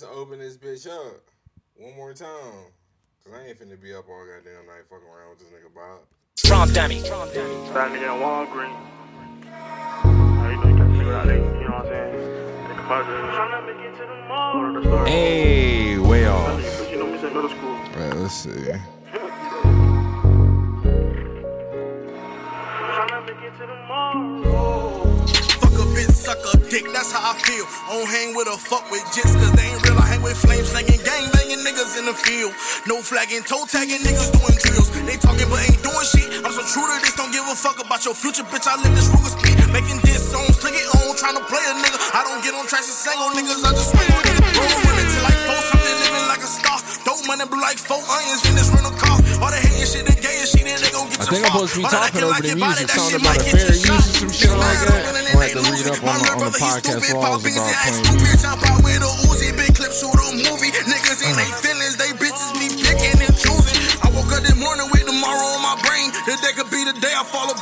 let's open this bitch up one more time. Cause I ain't finna be up all goddamn night fucking around with this nigga Bob. Trump dummy. That nigga in Walgreens. How you know you gotta figure out, you know what I'm saying? They come out there, trying to get to the mall. Go the store. Hey, way off. You know me, say middle school. Right, let's see. Trying to get to the mall. Suck a dick, that's how I feel. I don't hang with a fuck with jits, cause they ain't real. I hang with flames, slanging gang banging niggas in the field. No flagging, toe tagging niggas doing drills. They talking but ain't doing shit. I'm so true to this, don't give a fuck about your future, bitch. I live this Ruger speed. Making diss songs to get on, trying to play a nigga. I don't get on tracks and sang on niggas, I just swing on niggas. With it like four, something living like a star. Dope money blue like four onions in this rental car. All the hating shit, the shit, then they gon' get I think I'm supposed to be that talking over like the music, that shit about a get fair use shot. some shit like that. I'm gonna have to read up on- little on the podcast laws about playing stupid, music. jump out with a Uzi, big clip, shoot a movie. Niggas in they feelings, they bitches be picking and choosing. I woke up this morning with tomorrow on my brain. The day could be the day I fall a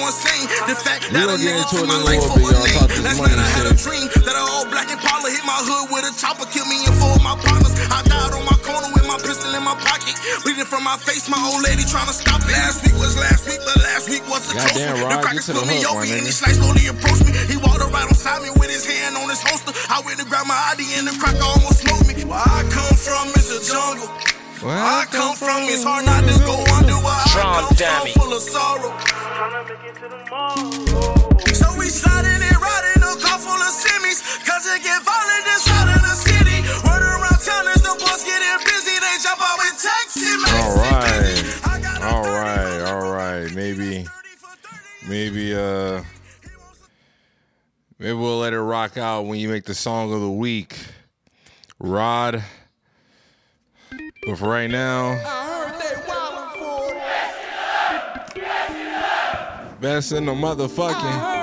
go insane. The fact We that a get nigga into took it my in a life little for a name. This Last money night I had a dream that a all black Impala hit my hood with a chopper, kill me and four of my partners. I died on my corner with my pistol in my pocket, bleeding from my face. My old lady trying to stop it. Last week was last week, but last week was a close Goddamn, one. The crackers put me over and he nigga. slice slowly approached me. He walked right beside me with his hand on his holster. I went to grab my ID and the cracker almost smoked me. Where I come from is a jungle. Where I come from, it's hard not to go under where I Trump come dummy. from, full of sorrow. Trying to get to the mall. So we sliding and riding a car full of semis. Cause it get violent inside of the city. Word around town is the boys getting busy. They jump out with taxi All right. All right, all right. Maybe, maybe, uh, maybe we'll let it rock out when you make the song of the week, Rod. But for right now, best in the motherfucking.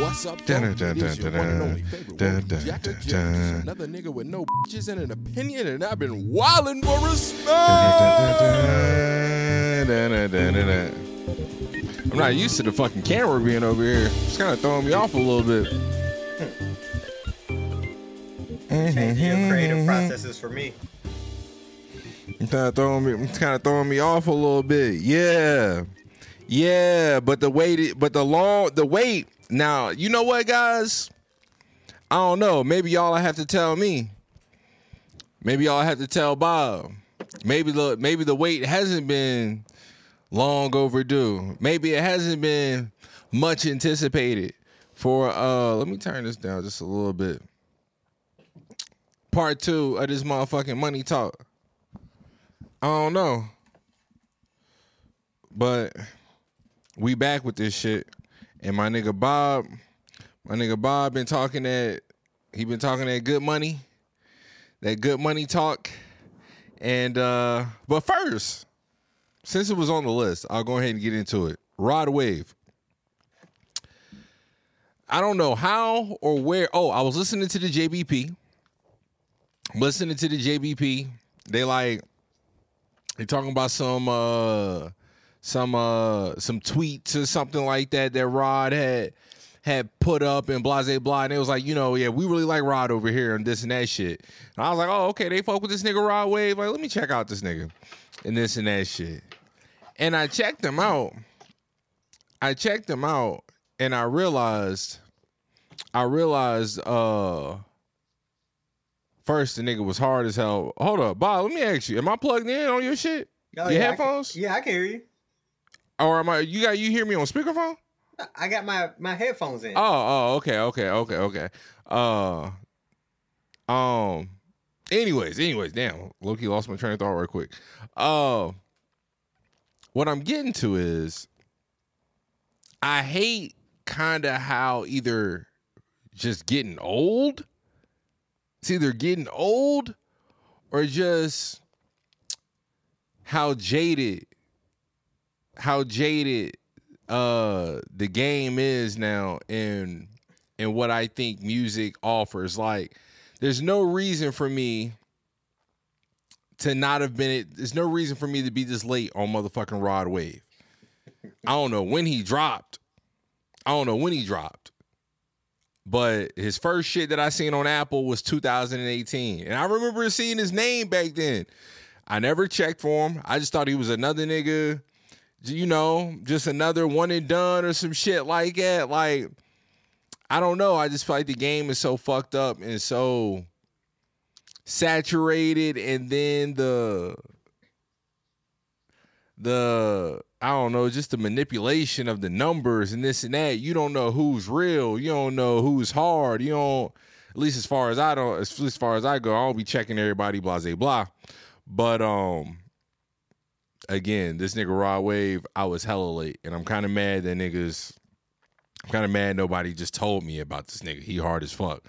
What's up, Dun, though? dun, It is dun, your one and dun, only favorite dun, one, dun, Jack the dun, Jack. dun. Another nigga with no bitches and an opinion, and I've been wildin' for respect. I'm not used to the fucking camera being over here. It's kind of throwing me off a little bit. Changing your creative processes for me. Kind of throwing me. Kind of throwing me off a little bit. Yeah, yeah. But the wait, but the long, the wait. Now you know what, guys. I don't know. Maybe y'all have to tell me. Maybe y'all have to tell Bob. Maybe the maybe the wait hasn't been long overdue. Maybe it hasn't been much anticipated for uh let me turn this down just a little bit. Part two of this motherfucking money talk. I don't know. But we back with this shit. And my nigga Bob, my nigga Bob been talking that he been talking that good money. That good money talk. And uh but first, since it was on the list, I'll go ahead and get into it. Rod Wave. I don't know how or where. Oh, I was listening to the JBP. Listening to the JBP. They like they talking about some uh some uh some tweets or something like that that Rod had had put up and blase blah and it was like you know yeah we really like Rod over here and this and that shit. And I was like oh okay they fuck with this nigga Rod Wave. Like let me check out this nigga and this and that shit. And I checked him out. I checked him out and I realized I realized uh first the nigga was hard as hell hold up Bob let me ask you am I plugged in on your shit Oh, your yeah, I can- headphones yeah, I can hear you. or am I you got you hear me on speakerphone I got my my headphones in. Oh, oh, okay, okay, okay, okay. Uh, um. Anyways, anyways, damn, Loki lost my train of thought real quick. Uh, what I'm getting to is, I hate kind of how either just getting old. It's either getting old or just how jaded, how jaded uh the game is now and and what I think music offers. Like there's no reason for me to not have been it. there's no reason for me to be this late on motherfucking Rod Wave. I don't know when he dropped. I don't know when he dropped. But his first shit that I seen on Apple was 2018. And I remember seeing his name back then. I never checked for him. I just thought he was another nigga, you know, just another one and done or some shit like that. Like, I don't know. I just feel like the game is so fucked up and so saturated and then the the I don't know, just the manipulation of the numbers and this and that. You don't know who's real. You don't know who's hard. You don't at least as far as I don't as, far as I go, I don't be checking everybody, blah blah blah. But um again, this nigga Rod Wave, I was hella late. And I'm kinda mad that niggas I'm kinda mad nobody just told me about this nigga. He hard as fuck.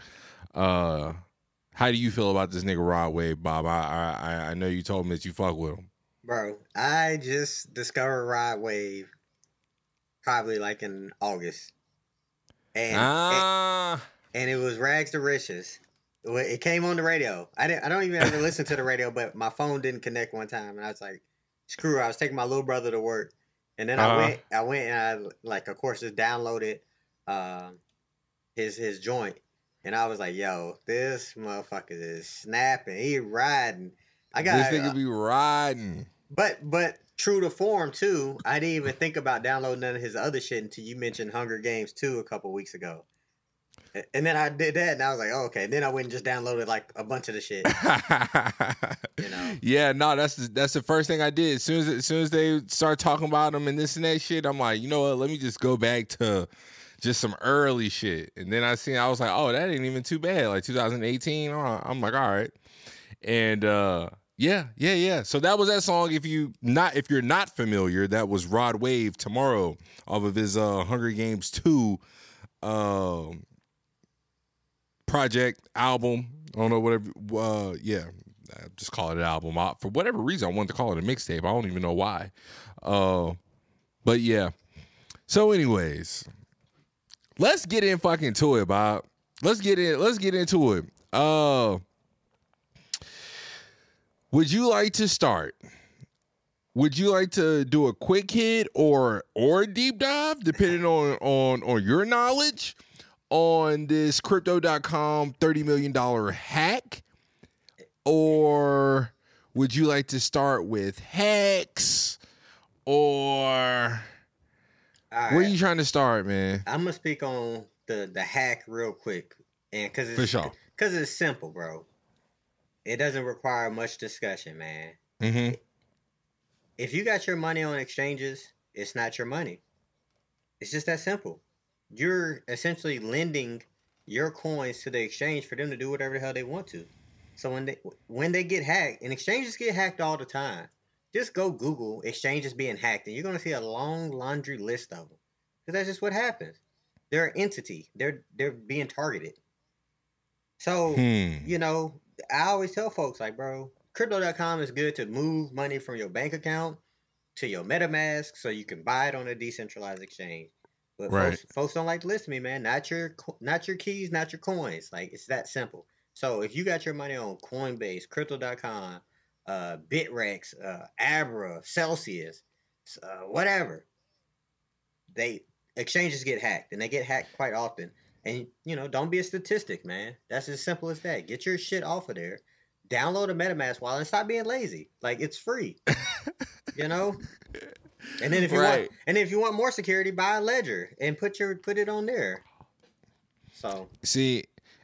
Uh how do you feel about this nigga Rod Wave, Bob? I I I know you told me that you fuck with him. Bro, I just discovered Rod Wave probably like in August. And, ah, and it was Rags to Riches. It came on the radio. I didn't I don't even ever listen to the radio, but my phone didn't connect one time and I was like, screw it. I was taking my little brother to work. And then I Uh-huh. went I went and I like of course just downloaded uh, his his joint. And I was like, yo, this motherfucker is snapping. He riding. I got this nigga be riding. But but true to form too, I didn't even think about downloading none of his other shit until you mentioned Hunger Games 2 a couple weeks ago. And then I did that and I was like, oh, okay. Then I went and just downloaded like a bunch of the shit. You know. Yeah, no, that's the, that's the first thing I did. As soon as as soon as they start talking about them and this and that shit, I'm like, you know what? Let me just go back to just some early shit. And then I seen, I was like, oh, that ain't even too bad. Like 2018. oh, I'm like, all right. And uh yeah, yeah, yeah. So that was that song. If you not if you're not familiar, that was Rod Wave tomorrow off of his uh Hunger Games 2 um project album. I don't know whatever uh yeah. I just call it an album. I, for whatever reason, I wanted to call it a mixtape. I don't even know why. Uh, but yeah. So, anyways, let's get in fucking to it, Bob. Let's get in. Let's get into it. Uh, would you like to start? Would you like to do a quick hit or or a deep dive, depending on on on your knowledge on this crypto.com $30 million hack? Or would you like to start with Hex? Or All where right. you trying to start, man? I'm gonna speak on the the hack real quick, and because it's For sure. because it's simple, bro. It doesn't require much discussion, man. Mm-hmm. If you got your money on exchanges, it's not your money. It's just that simple. You're essentially lending your coins to the exchange for them to do whatever the hell they want to. So when they when they get hacked, and exchanges get hacked all the time, just go Google exchanges being hacked, and you're gonna see a long laundry list of them. Because that's just what happens. They're an entity. They're they're being targeted. So Hmm. you know, I always tell folks like, bro, crypto.com is good to move money from your bank account to your MetaMask so you can buy it on a decentralized exchange. But Right. folks, folks don't like to listen to me, man. Not your not your keys, not your coins. Like it's that simple. So if you got your money on Coinbase, crypto.com, uh, Bittrex, uh, Abra, Celsius, uh, whatever, they exchanges get hacked and they get hacked quite often. And you know, don't be a statistic, man. That's as simple as that. Get your shit off of there. Download a MetaMask wallet and stop being lazy. Like it's free. you know? And then if you Right. want and if you want more security, buy a ledger and put your put it on there. So See,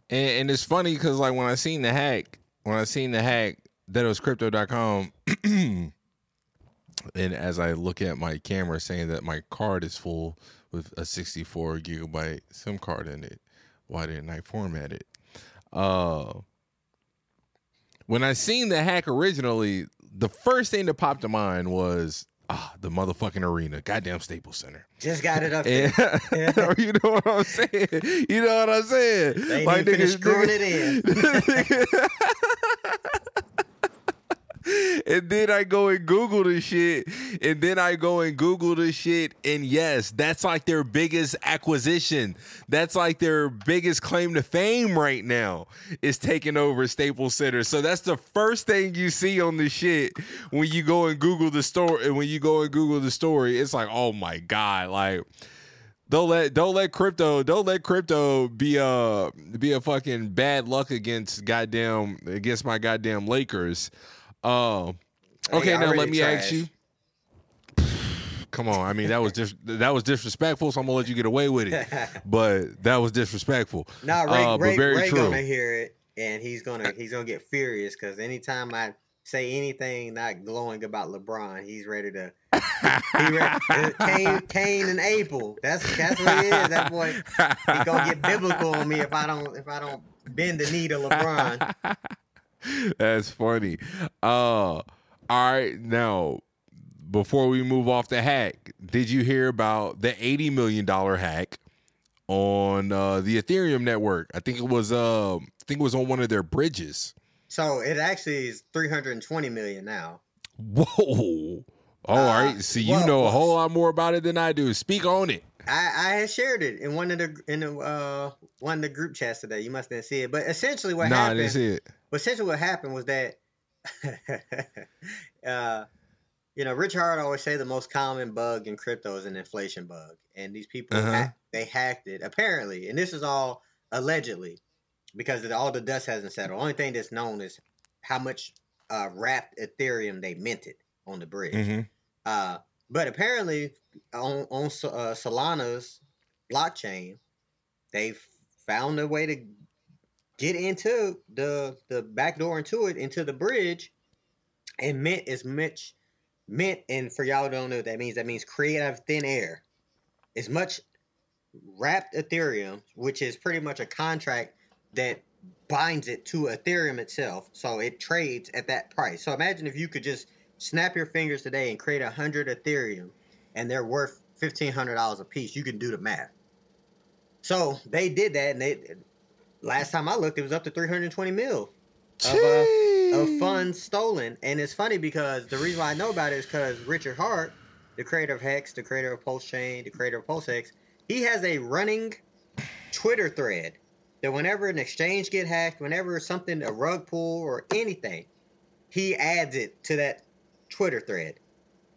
and, and it's funny because like when I seen the hack, when I seen the hack that it was crypto.com, and as I look at my camera saying that my card is full with a 64 gigabyte SIM card in it, why didn't I format it? Uh, when I seen the hack originally, the first thing that popped to mind was ah the motherfucking arena, goddamn Staples Center. just got it up there. You know what I'm saying? You know what I'm saying? They even finished screwing it in. and then I go and Google the shit, and then I go and Google the shit, and yes, that's like their biggest acquisition. That's like their biggest claim to fame right now is taking over Staples Center. So that's the first thing you see on the shit when you go and Google the story. And when you go and Google the story, it's like, oh my god, like don't let don't let crypto don't let crypto be a be a fucking bad luck against goddamn against my goddamn Lakers. Uh, okay, now let me ask you. Come on, I mean that was just that was disrespectful, so I'm gonna let you get away with it. But that was disrespectful. Nah, Ray, Uh, but Ray, very Ray true. gonna hear it, and he's gonna he's gonna get furious because anytime I say anything not glowing about LeBron, he's ready to. He ready, uh, Cain, Cain and Abel. That's that's what he is. That boy, he gonna get biblical on me if I don't if I don't bend the knee to LeBron. That's funny. Uh, all right, now before we move off the hack, did you hear about the eighty million dollar hack on uh, the Ethereum network? I think it was uh, I think it was on one of their bridges. So it actually is 320 million now. Whoa! All Uh, right, so you well, know a whole lot more about it than I do. Speak on it. I, I had shared it in one of the in the uh one of the group chats today. You must have see it, but essentially what nah, happened. didn't see it. But essentially, what happened was that, uh, you know, Richard Heart always say the most common bug in crypto is an inflation bug, and these people Uh-huh. hack- they hacked it apparently, and this is all allegedly because all the dust hasn't settled. Only thing that's known is how much uh, wrapped Ethereum they minted on the bridge. hmm Uh, but apparently, on on uh, Solana's blockchain, they found a way to get into the the back door into it into the bridge, and mint is much mint. And for y'all don't know that means, that means create out of thin air. As much wrapped Ethereum, which is pretty much a contract that binds it to Ethereum itself, so it trades at that price. So imagine if you could just snap your fingers today and create a hundred Ethereum, and they're worth fifteen hundred dollars a piece. You can do the math. So they did that, and they last time I looked, it was up to three hundred twenty mil of, uh, of funds stolen. And it's funny because the reason why I know about it is because Richard Heart, the creator of Hex, the creator of Pulse Chain, the creator of PulseX, he has a running Twitter thread that whenever an exchange get hacked, whenever something a rug pull or anything, he adds it to that Twitter thread.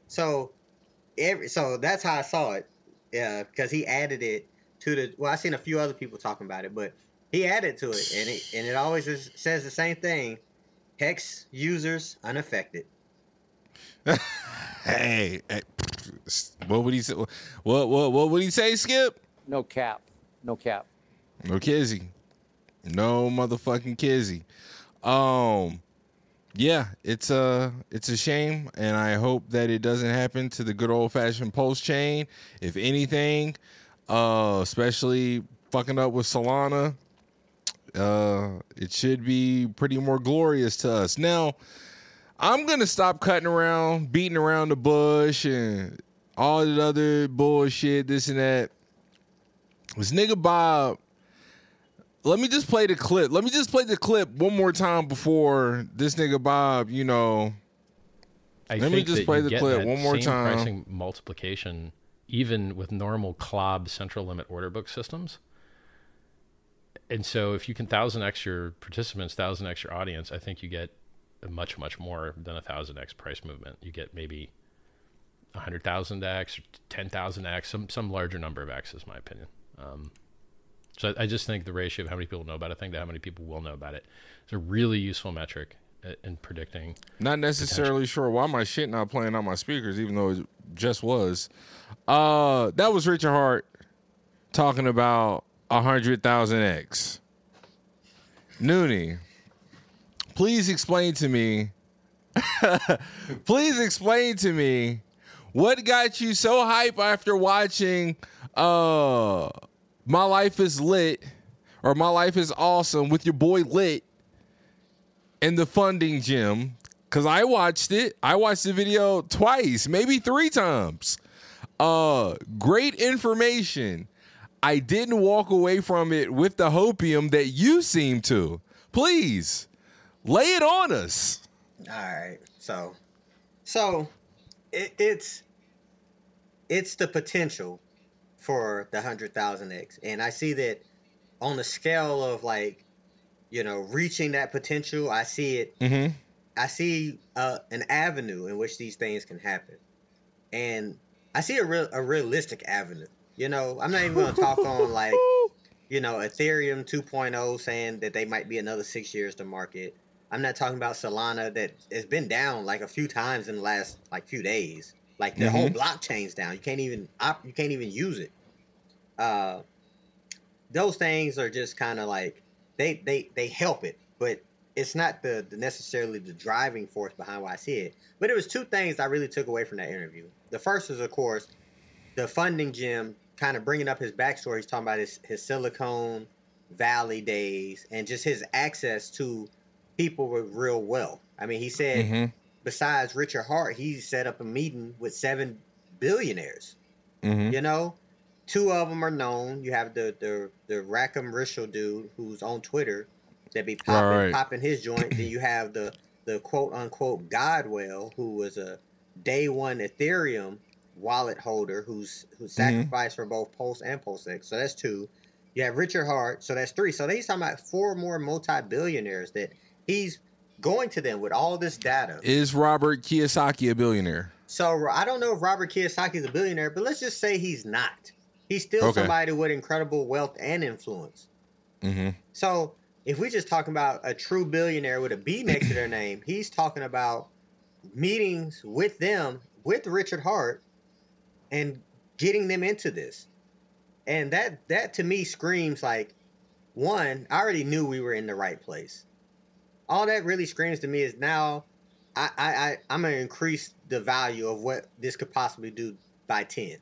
So every so that's how I saw it. Yeah, because he added it to the. Well, I seen a few other people talking about it, but he added to it, and it and it always is, says the same thing: Hex users unaffected. Hey, hey, what would he say? What what what would he say? Skip? No cap. No cap. No Kizzy. No motherfucking Kizzy. Um yeah, it's a it's a shame and I hope that it doesn't happen to the good old fashioned Pulse Chain. If anything, uh especially fucking up with Solana, uh it should be pretty more glorious to us. Now, I'm gonna stop cutting around, beating around the bush and all the other bullshit, this and that. This nigga Bob let me just play the clip. Let me just play the clip one more time before this nigga Bob, you know. I Let me just play the clip one more time. Pricing multiplication, even with normal CLOB central limit order book systems. And so, if you can thousand x your participants, thousand x your audience, I think you get much, much more than a thousand x price movement. You get maybe a hundred thousand x or ten thousand x, some some larger number of x, is my opinion. Um, so I, I just think the ratio of how many people know about a thing to how many people will know about it is a really useful metric in predicting Not necessarily sure why my shit not playing on my speakers, even though it just was. Uh that was Richard Heart talking about hundred thousand X. Noonie, please explain to me. please explain to me what got you so hype after watching uh My Life is Lit or My Life is Awesome with your boy Lit in the funding gym because I watched it. I watched the video twice, maybe three times. Uh, great information. I didn't walk away from it with the hopium that you seem to. Please lay it on us. All right. So, so it, it's it's the potential for the hundred thousand X, and I see that on the scale of like, you know, reaching that potential. I see it. Mm-hmm. I see uh, an avenue in which these things can happen, and I see a real a realistic avenue. You know, I'm not even going to talk on like, you know, Ethereum 2.0 saying that they might be another six years to market. I'm not talking about Solana that has been down like a few times in the last like few days. Like the whole blockchain's down. You can't even op- you can't even use it. Uh, those things are just kind of like they they they help it, but it's not the, the necessarily the driving force behind why I see it. But there was two things I really took away from that interview. The first is, of course, the funding gym kind of bringing up his backstory. He's talking about his, his Silicon Valley days and just his access to people with real wealth. I mean, he said Mm-hmm. Besides Richard Heart, he set up a meeting with seven billionaires. Mm-hmm. You know, two of them are known. You have the the the Rackham Rishel dude who's on Twitter that be popping Right. popping his joint. then you have the the quote unquote Godwhale who was a day one Ethereum wallet holder who's who sacrificed for both Pulse and PulseX. So that's two. You have Richard Heart, so that's three. So he's talking about four more multi billionaires that he's going to them with all this data. Is Robert Kiyosaki a billionaire? So I don't know if Robert Kiyosaki is a billionaire, but let's just say he's not. He's still Okay. somebody with incredible wealth and influence. Mm-hmm. So if we just talking about a true billionaire with a B next to their name, he's talking about meetings with them, with Richard Heart, and getting them into this. And that that to me screams like one, I already knew we were in the right place. All that really screams to me is now I, I, I I'm gonna increase the value of what this could possibly do by ten.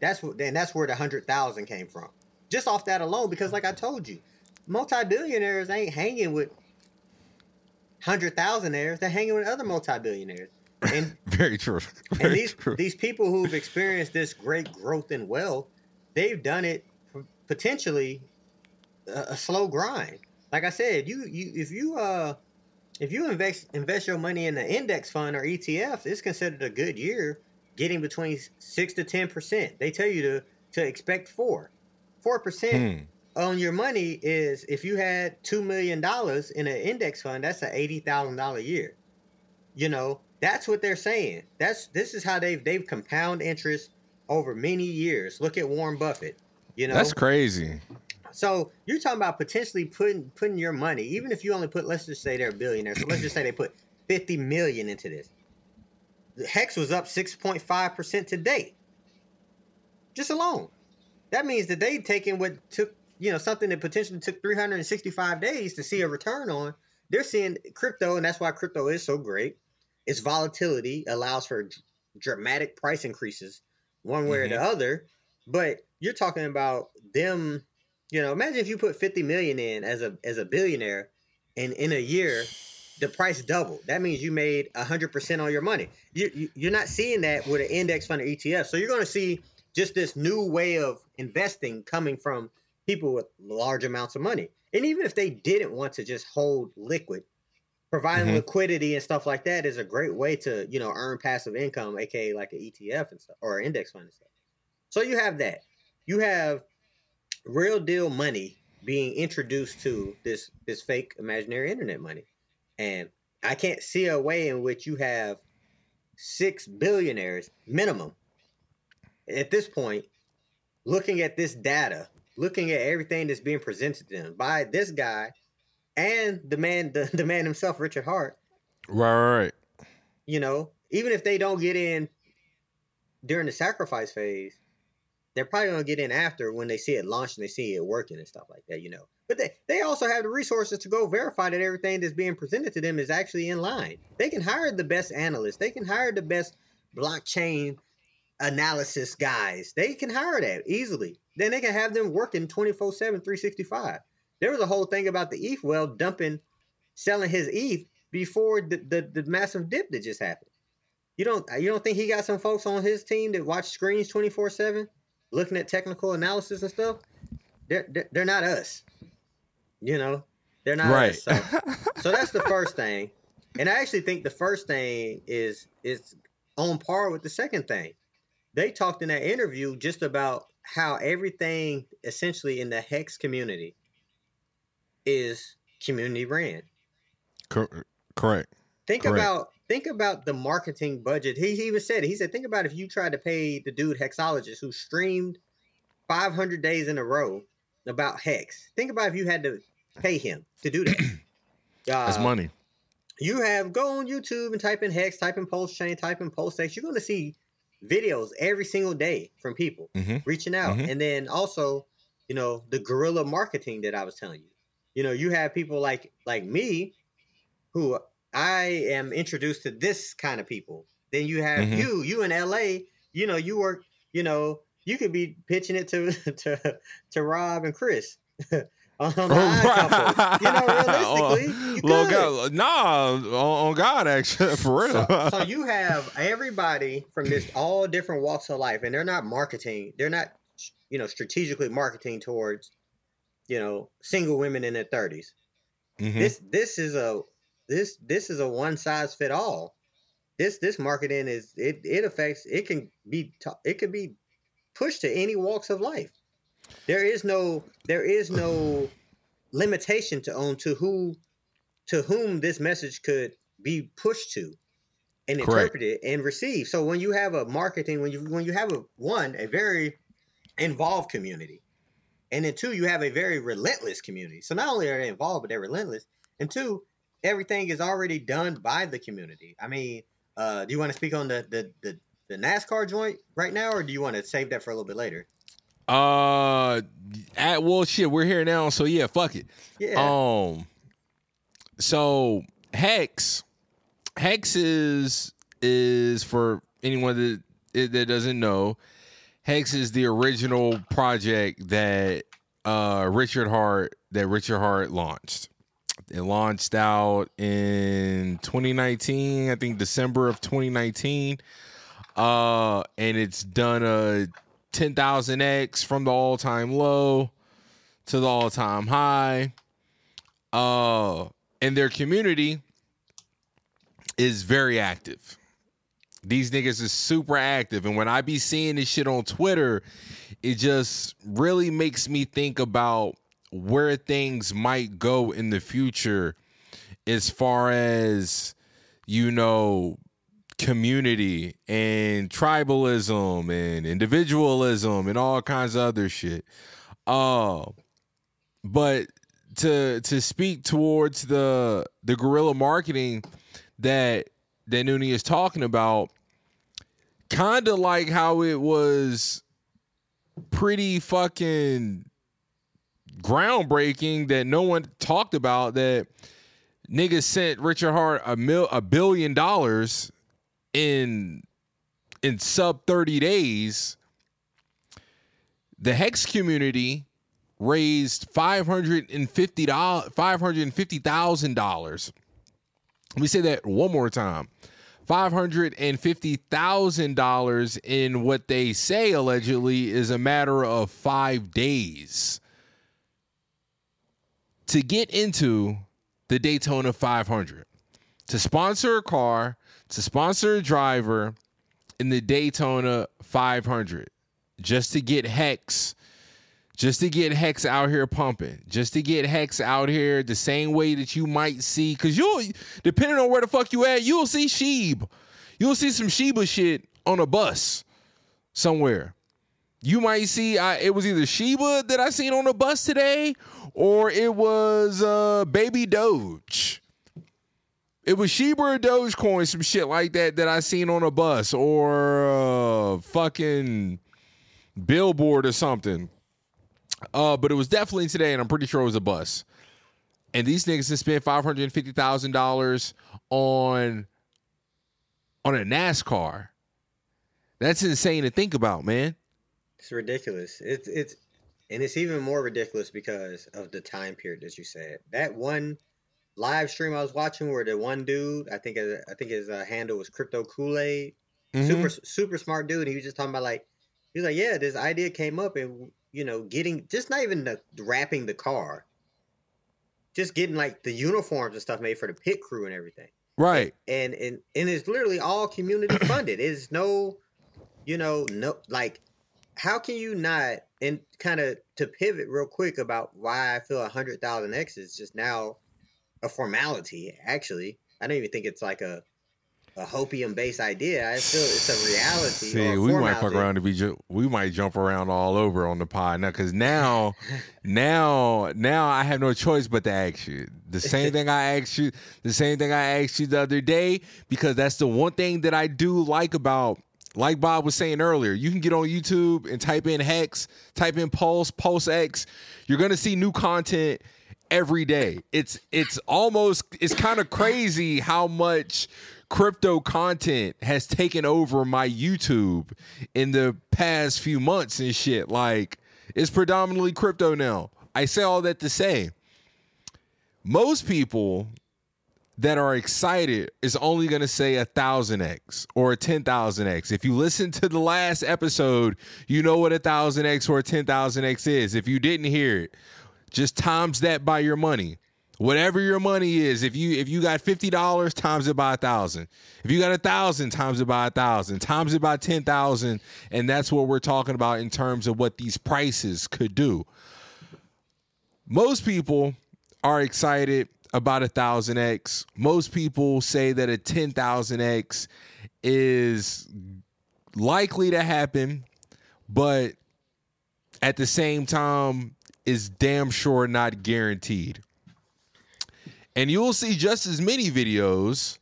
That's what and that's where the hundred thousand came from. Just off that alone, because like I told you, multi-billionaires ain't hanging with hundred thousandaires, they're hanging with other multi-billionaires. And Very true. and these true. these people who've experienced this great growth and wealth, they've done it potentially a, a slow grind. Like I said, you you if you uh if you invest invest your money in an index fund or ETF, it's considered a good year, getting between six to ten percent. They tell you to to expect four. Four percent Hmm. on your money is if you had two million dollars in an index fund, that's an eighty thousand dollar year. You know, that's what they're saying. That's this is how they've they've compound interest over many years. Look at Warren Buffett. You know, That's crazy. So you're talking about potentially putting putting your money, even if you only put, let's just say they're billionaires. So let's just say they put 50 million into this. The Hex was up 6.5 percent today, just alone. That means that they taken what took you know something that potentially took 365 days to see a return on. They're seeing crypto, and that's why crypto is so great. Its volatility allows for dramatic price increases, one way or the mm-hmm. other. But you're talking about them you know, imagine if you put 50 million in as a as a billionaire and in a year the price doubled. That means you made 100% on your money. You, you you're not seeing that with an index fund or ETF. So you're going to see just this new way of investing coming from people with large amounts of money. And even if they didn't want to just hold liquid, providing Mhm. liquidity and stuff like that is a great way to, you know, earn passive income, aka like an ETF and stuff or an index fund and stuff. So you have that. You have real deal money being introduced to this this fake imaginary internet money. And I can't see a way in which you have six billionaires minimum at this point looking at this data, looking at everything that's being presented to them by this guy and the man the, the man himself, Richard Heart, Right, right, right. you know, even if they don't get in during the sacrifice phase, they're probably gonna get in after when they see it launched and they see it working and stuff like that, you know. But they, they also have the resources to go verify that everything that's being presented to them is actually in line. They can hire the best analysts, they can hire the best blockchain analysis guys. They can hire that easily. Then they can have them working 24 7, 365. There was a whole thing about the ETH well dumping, selling his ETH before the, the, the massive dip that just happened. You don't you don't think he got some folks on his team that watch screens 24 7, looking at technical analysis and stuff? They're, they're, they're not us. You know, they're not Right. us. So, so that's the first thing. And I actually think the first thing is is on par with the second thing. They talked in that interview just about how everything essentially in the hex community is community ran. Cor- correct. Think Correct. about think about the marketing budget. He, he even said it. He said think about if you tried to pay the dude hexologist who streamed 500 days in a row about hex. Think about if you had to pay him to do that. That's Uh, money. you have go on YouTube and type in hex, type in pulse chain, type in pulse X. You're going to see videos every single day from people Mhm. reaching out, Mhm. and then also, you know, the guerrilla marketing that I was telling you. You know, you have people like like me, who I am introduced to this kind of people. Then you have Mhm. you, you in LA. You know, you work. You know, you could be pitching it to to to Rob and Chris. on the Couple. You know, realistically, you Lil. God, nah, on, God, actually, for real. So, so you have everybody from this all different walks of life, and they're not marketing. They're not, you know, strategically marketing towards, you know, single women in their 30s. Mhm. This this is a this this is a one size fit all. This this marketing is it it affects it can be it could be pushed to any walks of life. There is no there is no limitation to own to who to whom this message could be pushed to and Correct. interpreted and received. So when you have a marketing, when you when you have a one, a very involved community, and then two, you have a very relentless community. So not only are they involved, but they're relentless. And two, everything is already done by the community. I mean, uh, do you want to speak on the the, the the NASCAR joint right now, or do you want to save that for a little bit later? Uh, at well, shit, we're here now, so yeah, fuck it. Yeah. Um, so Hex, Hex is is for anyone that that doesn't know, Hex is the original project that uh Richard Heart that Richard Heart launched. It launched out in 2019, I think December of 2019. Uh, and it's done a 10,000x from the all-time low to the all-time high. Uh, and their community is very active. These niggas is super active, and when I be seeing this shit on Twitter, it just really makes me think about where things might go in the future as far as you know community and tribalism and individualism and all kinds of other shit. Uh but to to speak towards the the guerrilla marketing that that Nooney is talking about kind of like how it was pretty fucking groundbreaking that no one talked about that niggas sent Richard Heart a mil a billion dollars in in sub 30 days. The hex community raised $550 $550,000 let me say that one more time. $550,000 in what they say allegedly is a matter of 5 days to get into the Daytona 500 to sponsor a car, to sponsor a driver in the Daytona 500 just to get Hex just to get Hex out here pumping, just to get Hex out here the same way that you might see, because you'll, depending on where the fuck you at, you'll see Shib. You'll see some Shiba shit on a bus somewhere. You might see, I, it was either Shiba that I seen on a bus today, or it was uh, Baby Doge. It was Shiba or Dogecoin, some shit like that that I seen on a bus, or uh, fucking billboard or something. Uh, but it was definitely today, and I'm pretty sure it was a bus. And these niggas have spent five hundred and fifty thousand dollars on on a NASCAR. That's insane to think about, man. It's ridiculous. It's it's and it's even more ridiculous because of the time period that you said. That one live stream I was watching where the one dude, I think his- I think his uh, handle was Crypto Kool Aid, Mhm. super super smart dude. He was just talking about like he was like, yeah, this idea came up and you know getting just not even the wrapping the car, just getting like the uniforms and stuff made for the pit crew and everything. Right. and and and it's literally all community funded. It's no, you know, no like, how can you not? And kind of to pivot real quick about why I feel a hundred thousand X is just now a formality. Actually, I don't even think it's like a a hopium based idea. I feel it's a reality. See, a we might fuck around to be. Ju- we might jump around all over on the pod now, because now, now, now I have no choice but to ask you the same thing I asked you, the same thing I asked you the other day, because that's the one thing that I do like about. Like Bob was saying earlier, you can get on YouTube and type in Hex, type in Pulse, Pulse X. You're gonna see new content every day. It's it's almost it's kind of crazy how much crypto content has taken over my YouTube in the past few months and shit. Like it's predominantly crypto now. I say all that to say most people that are excited is only going to say a thousand X or a 10,000 X. If you listen to the last episode, you know what a thousand X or a 10,000 X is. If you didn't hear it, just times that by your money. Whatever your money is, if you if you got fifty dollars, times it by a thousand. If you got a thousand, times it by a thousand, times it by ten thousand, and that's what we're talking about in terms of what these prices could do. Most people are excited about a thousand X. Most people say that a ten thousand X is likely to happen, but at the same time is damn sure not guaranteed. And you'll see just as many videos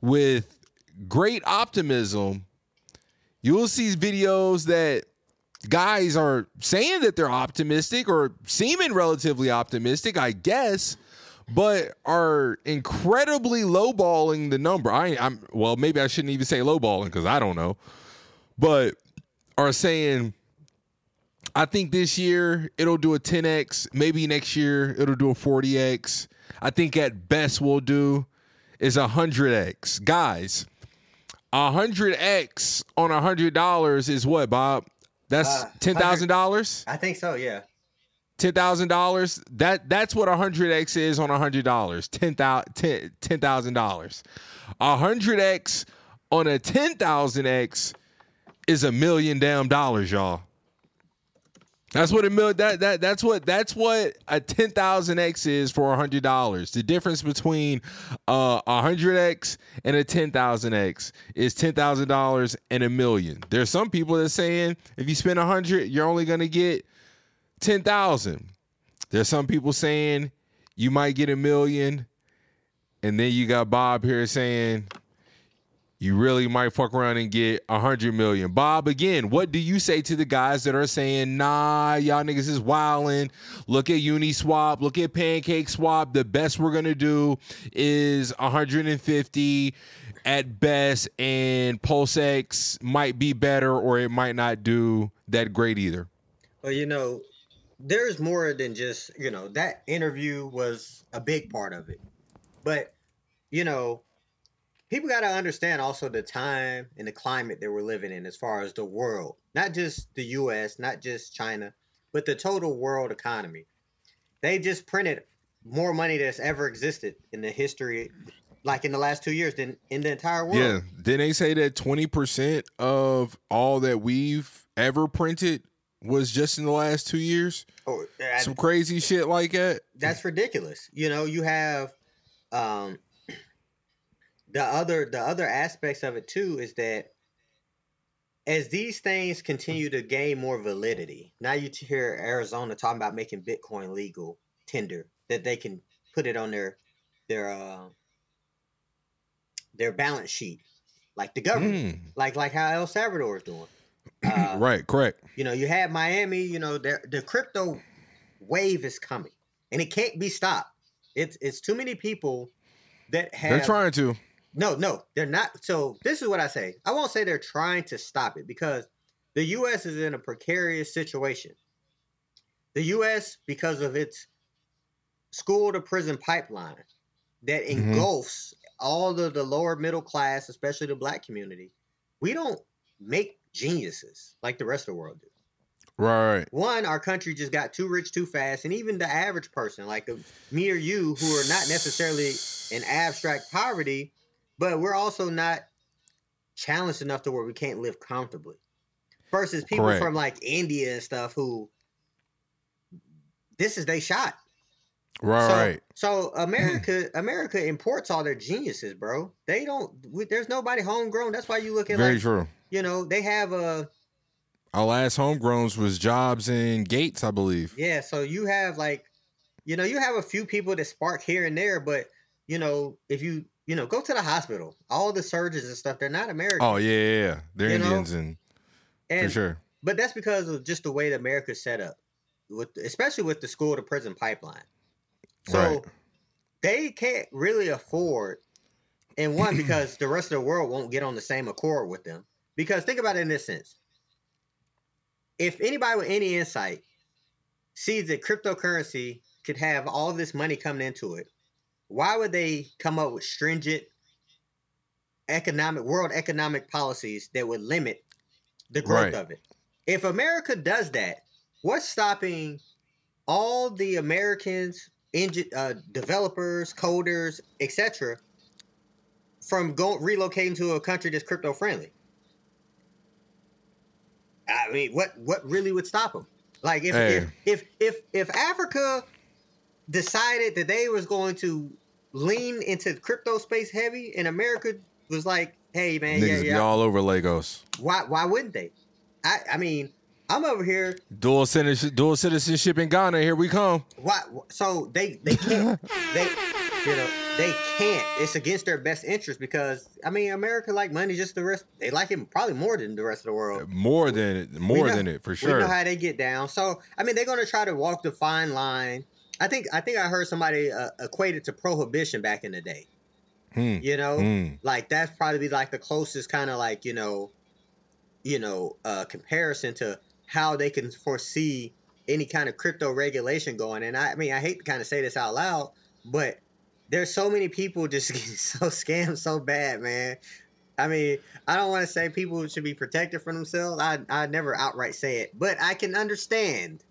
with great optimism. You'll see videos that guys are saying that they're optimistic or seeming relatively optimistic, I guess, but are incredibly lowballing the number. I, I'm well, maybe I shouldn't even say lowballing because I don't know, but are saying I think this year it'll do a 10x. Maybe next year it'll do a 40x. I think at best we'll do is a 100x. Guys, a 100x on a $100 is what, Bob? That's Uh, $10,000? I think so. Yeah. $10,000? That that's what a 100x is on a $100. $10,000 $10,000. A 100x on a 10,000x is a million damn dollars, y'all. That's what a mil that that that's what that's what a ten thousand X is for hundred dollars. The difference between uh, a hundred X and a ten thousand X is ten thousand dollars and a million. There's some people that saying if you spend a hundred, you're only gonna get ten thousand. There's some people saying you might get a million, and then you got Bob here saying you really might fuck around and get a hundred million. Bob, again, what do you say to the guys that are saying, nah, y'all niggas is wildin'. Look at Uniswap, look at Pancake Swap. The best we're gonna do is 150 at best, and PulseX might be better or it might not do that great either. Well, you know, there's more than just, you know, that interview was a big part of it. But, you know, people got to understand also the time and the climate that we're living in as far as the world, not just the US, not just China, but the total world economy. They just printed more money that's ever existed in the history, like in the last two years, than in the entire world. Yeah. Didn't they say that 20% of all that we've ever printed was just in the last two years? Oh, I- Some crazy shit like that? that's ridiculous. You know, you have um the other the other aspects of it too is that as these things continue to gain more validity, now you hear Arizona talking about making Bitcoin legal tender that they can put it on their their uh, their balance sheet, like the government, Mm, like like how El Salvador is doing. Uh, right, correct. you know, you have Miami, you know, the the crypto wave is coming and it can't be stopped. It's it's too many people that have They're trying to. No, no, they're not. So this is what I say. I won't say they're trying to stop it because the US is in a precarious situation. The US because of its school to prison pipeline that Mhm. engulfs all of the lower middle class, especially the black community. We don't make geniuses like the rest of the world do. Right. One, our country just got too rich too fast, and even the average person, like me or you, who are not necessarily in abstract poverty, but we're also not challenged enough to where we can't live comfortably. Versus people Correct. from like India and stuff who this is they shot. Right. so. So America, America imports all their geniuses, bro. They don't. We, there's nobody homegrown. That's why you look at Very like true. You know they have a Our last homegrowns was Jobs and Gates, I believe. yeah. So you have like, you know, you have a few people that spark here and there, but you know, if you you know go to the hospital, all the surgeons and stuff, they're not American. Oh yeah, yeah, yeah. They're You? Indians and and, for sure. But that's because of just the way that America's set up, with especially with the school to prison pipeline. So Right. they can't really afford, and one because the rest of the world won't get on the same accord with them. Because think about it in this sense: if anybody with any insight sees that cryptocurrency could have all this money coming into it, why would they come up with stringent economic world economic policies that would limit the growth Right. of it? If America does that, what's stopping all the Americans, engine, uh, developers, coders, etc., from going relocating to a country that's crypto friendly? I mean, what what really would stop them? Like if Hey. if, if if if Africa decided that they was going to lean into crypto space heavy, and America was like, "Hey, man, Niggas yeah, be yeah," all over Lagos. why why wouldn't they? I I mean, I'm over here Dual citizenship, dual citizenship in Ghana. Here we come. Why? So they they can't they you know they can't. It's against their best interest because I mean America like money just the rest. They like it probably more than the rest of the world. More than it, more know- than it for sure. We know how they get down. So I mean they're gonna try to walk the fine line. I think I think I heard somebody uh, equate it to prohibition back in the day. Hmm. You know, Hmm. like that's probably be like the closest kind of like you know, you know, uh, comparison to how they can foresee any kind of crypto regulation going. And I, I mean, I hate to kind of say this out loud, but there's so many people just getting so scammed so bad, man. I mean, I don't want to say people should be protected from themselves. I I never outright say it, but I can understand.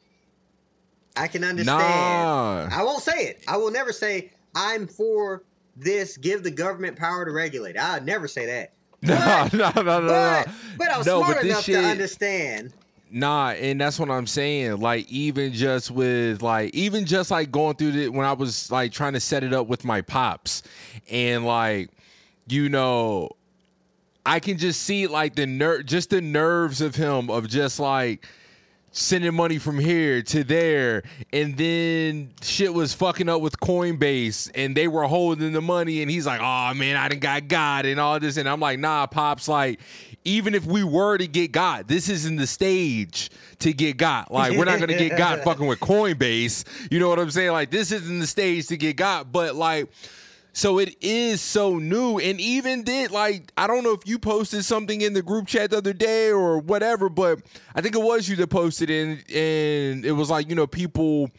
I can understand. Nah. I won't say it. I will never say I'm for this. Give the government power to regulate. I'll never say that. No, no, no, no, no. But, but I was No, smart enough shit- to understand. Nah, and that's what I'm saying. Like, even just with like, even just like going through it when I was like trying to set it up with my pops, and like, you know, I can just see like the nerve just the nerves of him of just like sending money from here to there, and then shit was fucking up with Coinbase, and they were holding the money, and he's like, "Oh man, I didn't got God and all this," and I'm like, "Nah, pops, like." Even if we were to get god this isn't the stage to get got. Like, we're not gonna get got fucking with Coinbase. You know what I'm saying? Like, this isn't the stage to get got. But like, so it is so new. And even did like I don't know if you posted something in the group chat the other day or whatever, but I think it was you that posted in and it was like, you know, people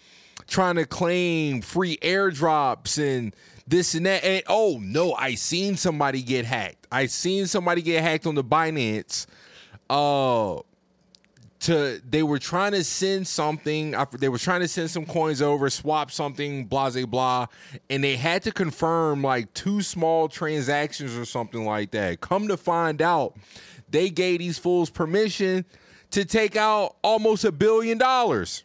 trying to claim free airdrops and this and that. And oh no, I seen somebody get hacked. I seen somebody get hacked on the Binance. Uh to they were trying to send something they were trying to send some coins over swap something blah blah blah and they had to confirm like two small transactions or something like that. Come to find out they gave these fools permission to take out almost a billion dollars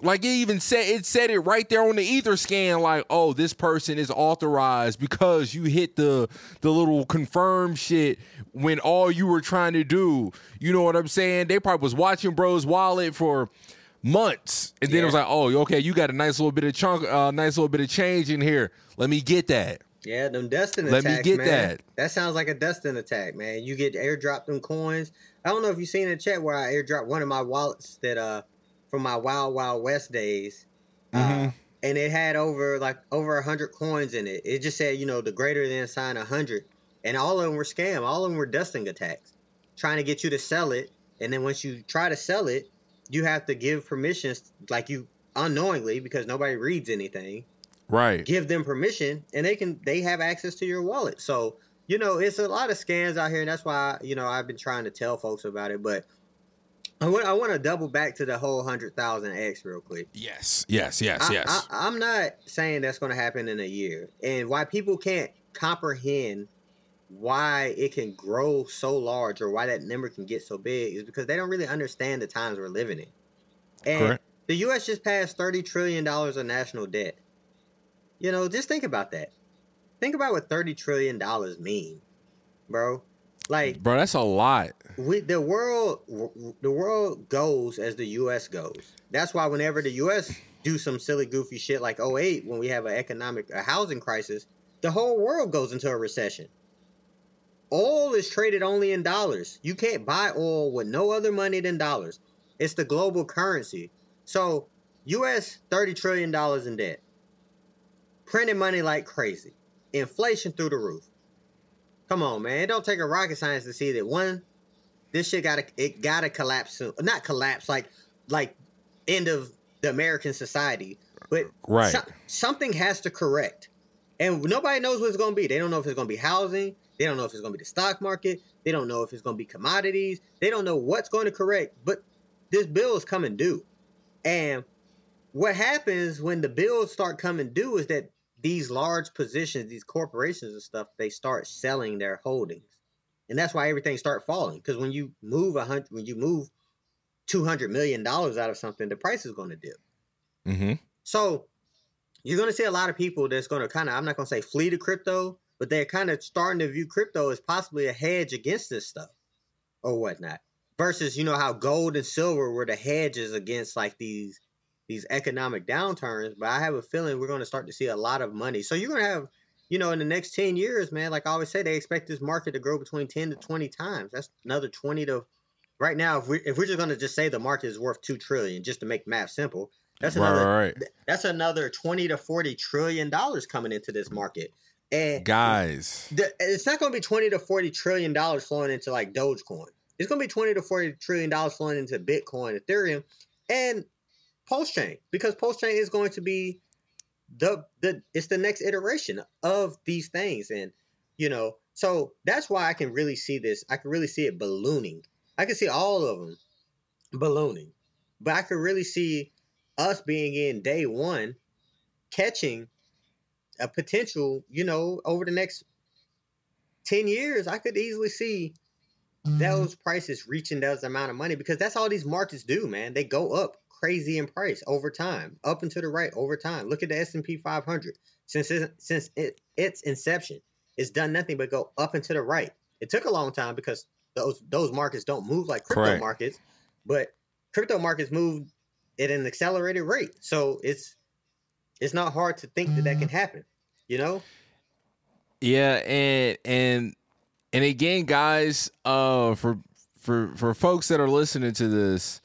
like it even said it said it right there on the Etherscan like oh this person is authorized because you hit the the little confirm shit when all you were trying to do you know what i'm saying they probably was watching bro's wallet for months and then it was like oh okay you got a nice little bit of chunk uh nice little bit of change in here let me get that Yeah, them dusting Let me attacks, get man. that. That sounds like a dusting attack, man. You get airdropped them coins. I don't know if you seen the chat where I airdropped one of my wallets that uh from my Wild Wild West days. Uh, and it had over like over a hundred coins in it. It just said, you know, the greater than sign a hundred. And all of them were scam. All of them were dusting attacks. Trying to get you to sell it. And then once you try to sell it, you have to give permissions like you unknowingly because nobody reads anything right give them permission and they can they have access to your wallet so you know it's a lot of scams out here and that's why you know i've been trying to tell folks about it but I want I want to double back to the whole hundred thousand X real quick. Yes, yes, yes, I, yes. I, I'm not saying that's going to happen in a year, and why people can't comprehend why it can grow so large or why that number can get so big is because they don't really understand the times we're living in. And Correct. the U.S. just passed thirty trillion dollars of national debt. You know, just think about that. Think about what thirty trillion dollars mean, bro. Like Bro, that's a lot. we the world the world goes as the US goes. That's why whenever the US do some silly goofy shit like 08 when we have an economic a housing crisis, the whole world goes into a recession. Oil is traded only in dollars. You can't buy oil with no other money than dollars. It's the global currency. So, US 30 trillion dollars in debt. Printing money like crazy. Inflation through the roof. Come on, man. It don't take a rocket science to see that one, this shit gotta it gotta collapse soon. Not collapse, like like end of the American society. But Right. so- something has to correct. And nobody knows what it's gonna be. They don't know if it's gonna be housing, they don't know if it's gonna be the stock market, they don't know if it's gonna be commodities, they don't know what's going to correct, but this bill is coming due. And what happens when the bills start coming due is that these large positions, these corporations and stuff, they start selling their holdings, and that's why everything start falling. Because when you move a hundred, when you move two hundred million dollars out of something, the price is going to dip. Mm-hmm. So you're going to see a lot of people that's going to kind of, I'm not going to say flee to crypto, but they're kind of starting to view crypto as possibly a hedge against this stuff or whatnot. Versus, you know, how gold and silver were the hedges against like these these economic downturns. But I have a feeling we're going to start to see a lot of money. So you're going to have, you know, in the next 10 years, man, like I always say, they expect this market to grow between 10 to 20 times. That's another 20 to right now. If we if we're just going to just say the market is worth two trillion, just to make math simple, that's another right, right. that's another 20 to 40 trillion dollars coming into this market and Guys. the, it's not going to be 20 to 40 trillion dollars flowing into like dogecoin it's going to be 20 to 40 trillion dollars flowing into bitcoin ethereum and Pulse Chain because Pulse Chain is going to be the the it's the next iteration of these things. And you know so that's why i can really see this. I can really see it ballooning. I can see all of them ballooning. But i can really see us being in day one catching a potential you know over the next 10 years i could easily see mm-hmm. those prices reaching those amount of money because that's all these markets do man. They go up crazy in price over time up and to the right over time. Look at the s&p 500 since it, since it, its inception it's done nothing but go up and to the right. It took a long time because those those markets don't move like crypto Correct. markets but crypto markets move at an accelerated rate. So it's it's not hard to think that that can happen you know? Yeah, and and and again, guys, uh, for for for folks that are listening to this,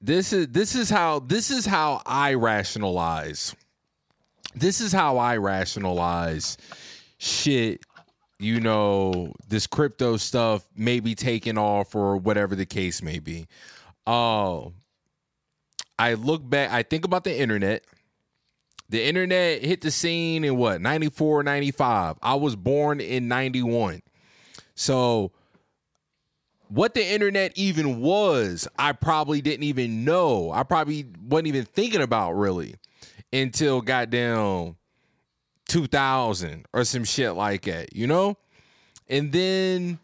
this is this is how this is how I rationalize. This is how I rationalize shit. You know, this crypto stuff may be taking off or whatever the case may be. Uh, I look back. I think about the internet the internet hit the scene in what 94 95 i was born in 91 so what the internet even was i probably didn't even know. I probably wasn't even thinking about really until goddamn 2000 or some shit like that you know? And then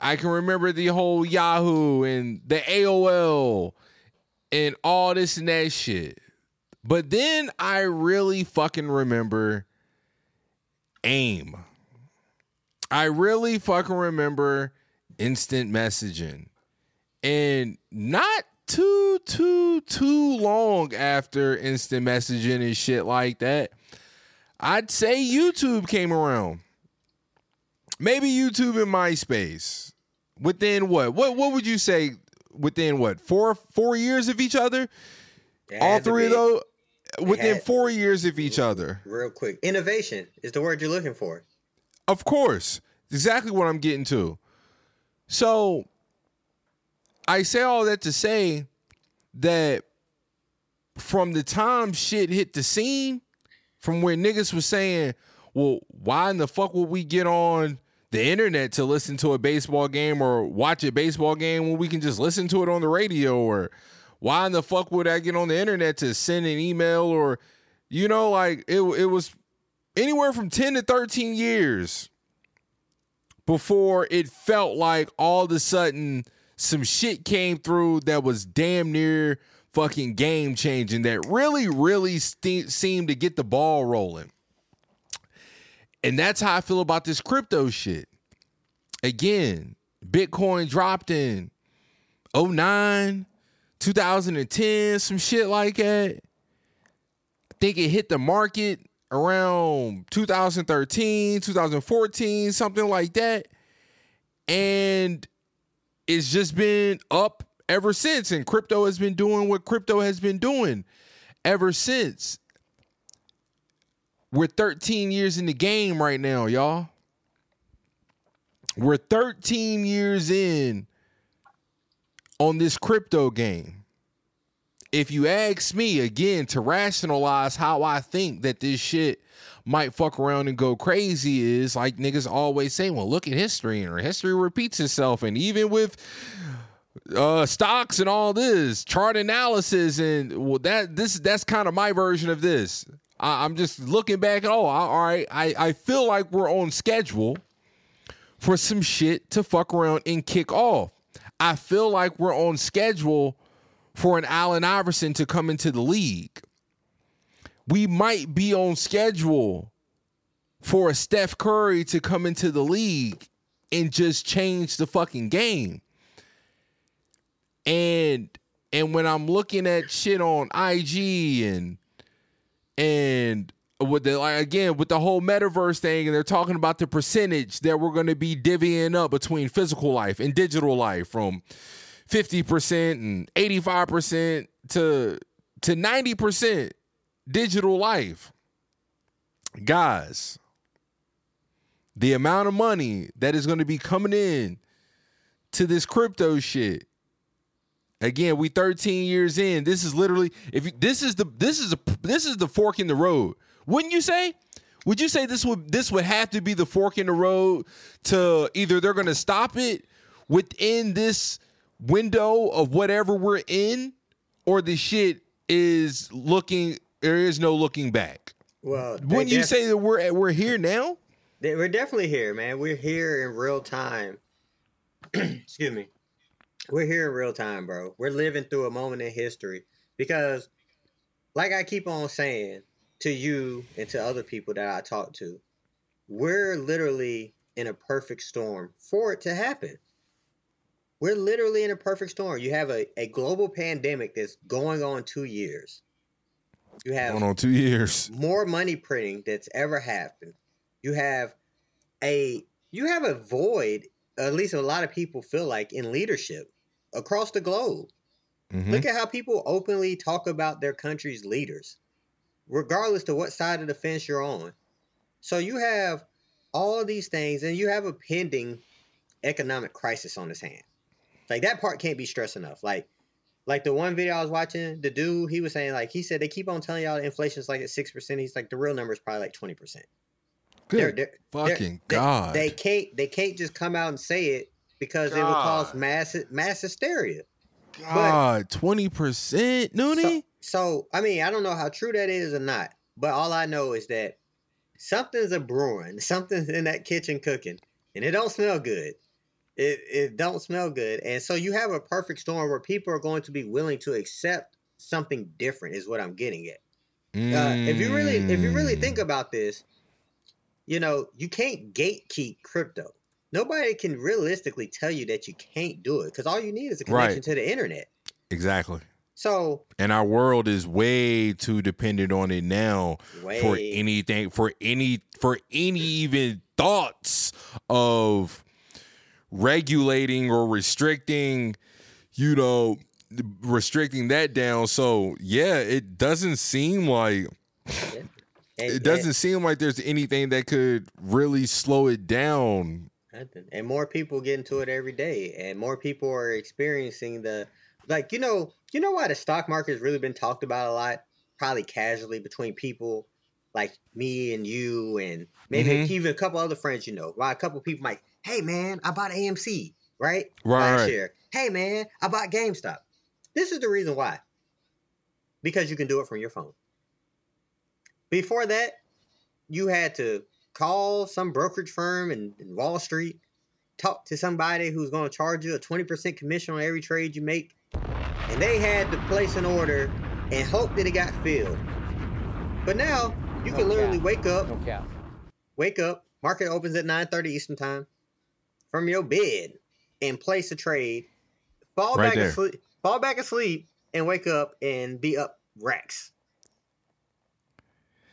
i can remember the whole yahoo and the aol and all this and that shit. But then I really fucking remember AIM. I really fucking remember instant messaging. And not too, too, too long after instant messaging and shit like that, I'd say YouTube came around. Maybe YouTube and MySpace. Within what? What what would you say within what? Four four years of each other? All three of those within had- four years of each other. real quick innovation is the word you're looking for Of course. Exactly what I'm getting to. So I say all that to say that from the time shit hit the scene, from where niggas was saying, well, why in the fuck would we get on the internet to listen to a baseball game or watch a baseball game when we can just listen to it on the radio? Or why in the fuck would I get on the internet to send an email or, you know, like it, it was anywhere from 10 to 13 years before it felt like all of a sudden some shit came through that was damn near fucking game changing that really, really ste- seemed to get the ball rolling. And that's how I feel about this crypto shit. Again, Bitcoin dropped in 09, 2010, some shit like that. I think it hit the market around 2013, 2014, something like that. And it's just been up ever since. And crypto has been doing what crypto has been doing ever since. We're 13 years in the game right now, y'all. We're 13 years in on this crypto game. If you ask me again to rationalize how I think that this shit might fuck around and go crazy is like niggas always say, well, look at history and history repeats itself. And even with uh stocks and all this chart analysis and well that this that's kind of my version of this I, i'm just looking back at oh all right I, I feel like we're on schedule for some shit to fuck around and kick off i feel like we're on schedule for an allen iverson to come into the league. We might be on schedule for a steph curry to come into the league and just change the fucking game. And and when I'm looking at shit on IG and and with the like again with the whole metaverse thing and they're talking about the percentage that we're going to be divvying up between physical life and digital life from 50% and 85% to to 90% digital life guys the amount of money that is going to be coming in to this crypto shit Again, we 13 years in. This is literally if you, this is the this is a this is the fork in the road. Wouldn't you say? Would you say this would this would have to be the fork in the road to either they're going to stop it within this window of whatever we're in or the shit is looking there is no looking back. Well, when Wouldn't you def- say that we're we're here now? they- we're definitely here, man. We're here in real time. Excuse me. We're here in real time, bro. We're living through a moment in history because, like I keep on saying to you and to other people that I talk to, we're literally in a perfect storm for it to happen. We're literally in a perfect storm. You have a, a global pandemic that's going on two years. You have Going on two years. more money printing that's ever happened. You have a you have a void, at least a lot of people feel like in leadership across the globe. Mhm. Look at how people openly talk about their country's leaders, regardless to what side of the fence you're on. So you have all of these things, and you have a pending economic crisis on his hand. Like that part can't be stressed enough. Like, like the one video I was watching, the dude he was saying like he said they keep on telling y'all inflation's like at six percent. He's like the real number is probably like twenty percent. Good fucking God. They can't they can't just come out and say it because it would cause God. mass mass hysteria. God, 20%, Noonie? So I mean, I don't know how true that is or not, but all I know is that something's a brewing, something's in that kitchen cooking, and it don't smell good. It it don't smell good, and so you have a perfect storm where people are going to be willing to accept something different. Is what I'm getting at. Uh, if you really if you really Mm. think about this, you know you can't gatekeep crypto. Nobody can realistically tell you that you can't do it because all you need is a connection Right. to the internet. Exactly. So And our world is way too dependent on it now for anything, for any, for any even thoughts of regulating or restricting, you know, restricting that down. So yeah, it doesn't seem like it doesn't seem like there's anything that could really slow it down. And more people get into it every day, and more people are experiencing the like. You know, you know why the stock market has really been talked about a lot, probably casually between people like me and you and maybe Mhm. even a couple other friends you know. Why a couple people might, hey man, I bought AMC, right? Right, Last year. Hey man, I bought GameStop. This is the reason why. Because you can do it from your phone. Before that, you had to call some brokerage firm in, in Wall Street, talk to somebody who's going to charge you a 20% commission on every trade you make, and they had to place an order and hope that it got filled. But now you No can literally cap. wake up, No wake up, market opens at 9:30 Eastern time from your bed and place a trade, fall Right back there. asleep, fall back asleep and wake up and be up racks.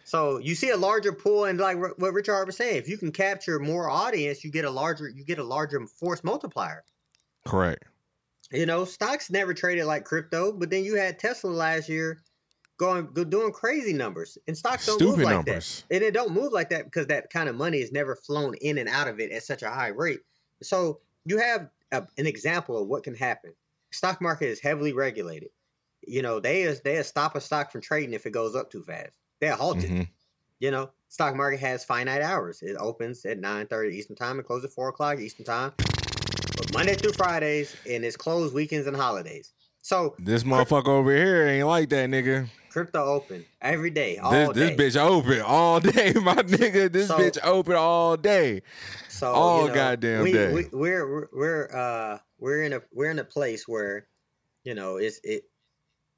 So you see a larger pool, and like what Richard was saying, if you can capture more audience, you get a larger you get a larger force multiplier. Correct. You know, stocks never traded like crypto, but then you had Tesla last year going doing crazy numbers, and stocks don't move like numbers. that. And it don't move like that because that kind of money is never flown in and out of it at such a high rate. So you have a, an example of what can happen. Stock market is heavily regulated. You know, they is they stop a stock from trading if it goes up too fast. They'll halt it. Mhm. You know, stock market has finite hours. It opens at nine thirty Eastern time and closes at four o'clock Eastern time. But Monday through Fridays, and it's closed weekends and holidays. So This motherfucker over here ain't like that, nigga. Crypto open every day, all This day. this bitch open all day, my nigga. This So- bitch open all day. So all you know, goddamn we, day. We, we're we're uh we're in a we're in a place where, you know, it's it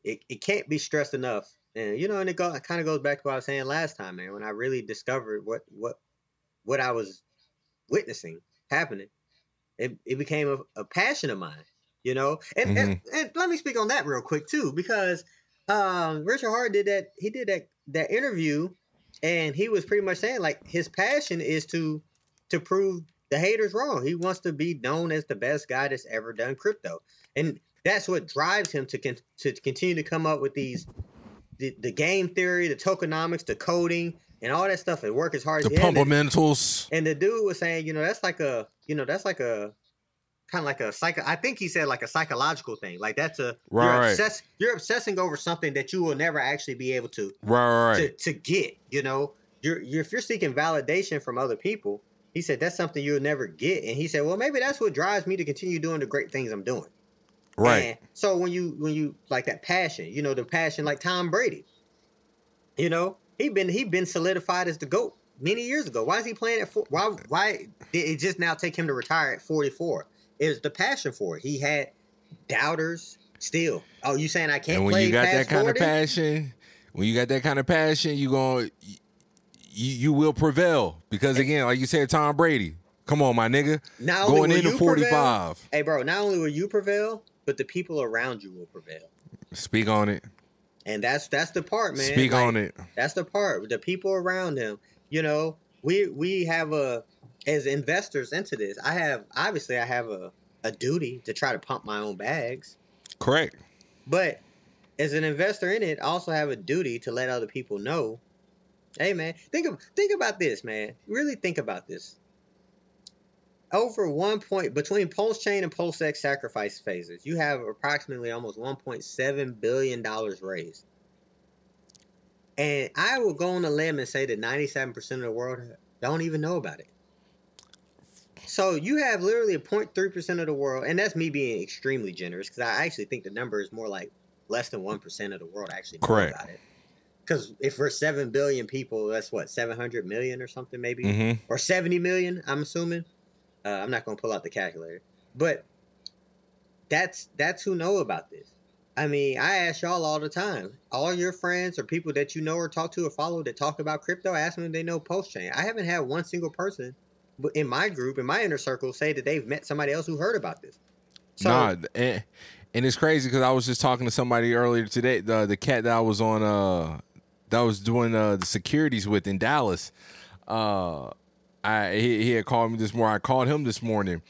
it, it can't be stressed enough. And you know, and it go, kind of goes back to what I was saying last time, man. When I really discovered what what what I was witnessing happening, it it became a, a passion of mine. You know, and, and and let me speak on that real quick too, because um Richard Heart did that. He did that that interview, and he was pretty much saying like his passion is to to prove the haters wrong. He wants to be known as the best guy that's ever done crypto, and that's what drives him to con- to continue to come up with these the, the game theory, the tokenomics, the coding, and all that stuff, and work as hard The as he can. And- pumpamentals. and the dude was saying, you know, that's like a, you know, that's like a kind of like a psycho. I think he said like a psychological thing. Like that's a Right, you're obsess, you're obsessing over something that you will never actually be able to Right, right, to, to get. You know, you're, you're if you're seeking validation from other people. He said that's something you'll never get, and he said, well, maybe that's what drives me to continue doing the great things I'm doing. Right. And so when you when you like that passion, you know, the passion like Tom Brady. You know, he been he been solidified as the GOAT many years ago. Why is he playing at four? Why why did it just now take him to retire at 44? It was the passion for it. He had doubters still. Oh, you saying I can't and when you got that kind 40? of passion, when you got that kind of passion, you going you, you will prevail because again, like you said, Tom Brady. Come on, my nigga. Not only Going into 45. hey, bro, not only will you prevail, but the people around you will prevail. Speak on it. And that's that's the part, man. Speak Like, on it. That's the part. The people around him. You know, we we have a as investors into this. I have obviously I have a a duty to try to pump my own bags, Correct. but as an investor in it, I also have a duty to let other people know. Hey, man, think of think about this, man. Really think about this. Over one point between Pulse Chain and Pulse X sacrifice phases, you have approximately almost 1.7 billion dollars raised. And I will go on a limb and say that 97% of the world don't even know about it. So you have literally a 0.3% of the world, and that's me being extremely generous because I actually think the number is more like less than 1% of the world actually know Correct. about it. Because if we're 7 billion people, that's what, 700 million or something maybe? Mhm. Or 70 million, I'm assuming. Uh, I'm not going to pull out the calculator. But that's that's who know about this. I mean, I ask y'all all the time. All your friends or people that you know or talk to or follow that talk about crypto, ask them if they know Pulse Chain. I haven't had one single person in my group, in my inner circle, say that they've met somebody else who heard about this. So, nah, and, and it's crazy because I was just talking to somebody earlier today. The the cat that I was on, uh, that was doing uh, the securities with in Dallas. Uh, I he, he had called me this morning. I called him this morning,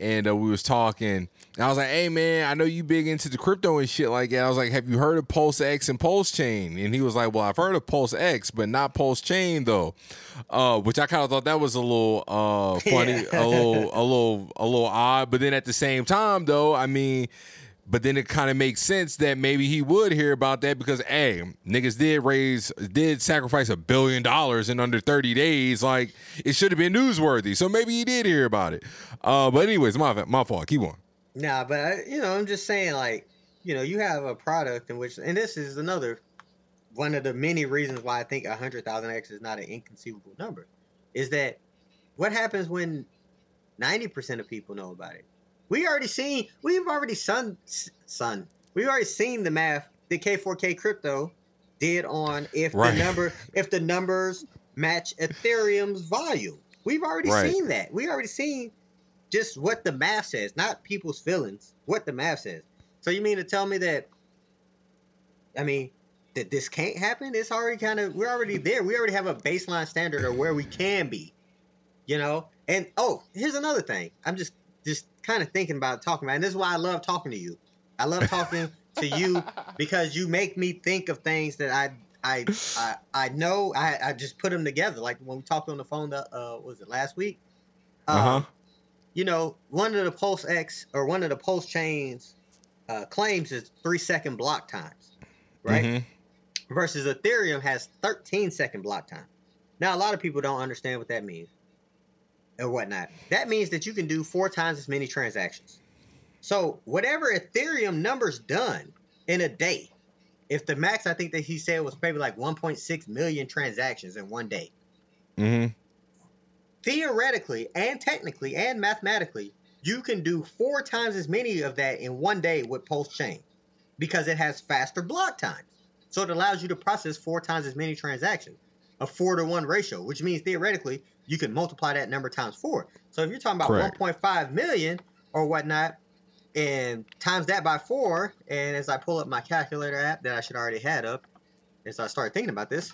and uh, we was talking. And I was like, "Hey man, I know you big into the crypto and shit like that." I was like, "Have you heard of Pulse X and Pulse Chain?" And he was like, "Well, I've heard of Pulse X, but not Pulse Chain though." Uh, which I kind of thought that was a little uh funny, a little, a little, a little odd. But then at the same time, though, I mean, but then it kind of makes sense that maybe he would hear about that because hey, niggas did raise did sacrifice a billion dollars in under 30 days. Like it should have been newsworthy. So maybe he did hear about it. Uh, but anyways, my my fault. Keep on. Nah, but I, you know, I'm just saying, like, you know, you have a product in which, and this is another one of the many reasons why I think a hundred thousand X is not an inconceivable number, is that what happens when ninety percent of people know about it? We already seen, we've already sun, sun, we've already seen the math that K4K crypto did on if Right. the number, if the numbers match Ethereum's volume. We've already Right. seen that. We already seen just what the math says, not people's feelings, what the math says. So you mean to tell me that I mean that this can't happen? It's already kind of we're already there. We already have a baseline standard of where we can be. You know? And oh, here's another thing. I'm just just kind of thinking about talking about, and this is why I love talking to you. I love talking to you because you make me think of things that I I I, I know. I, I just put them together. Like when we talked on the phone, the, uh, was it last week? Um, Uh huh. you know, one of the Pulse X or one of the Pulse chains uh, claims is three second block times, right? Mhm. Versus Ethereum has 13 second block time. Now, a lot of people don't understand what that means or whatnot. That means that you can do four times as many transactions. So, whatever Ethereum numbers done in a day, if the max I think that he said was maybe like 1.6 million transactions in one day, Mm-hmm. theoretically and technically and mathematically, you can do four times as many of that in one day with Pulse Chain because it has faster block times. So it allows you to process four times as many transactions, a four to one ratio, which means theoretically you can multiply that number times four. So if you're talking about Correct. 1.5 million or whatnot, and times that by four, and as I pull up my calculator app that I should already had up, as I started thinking about this,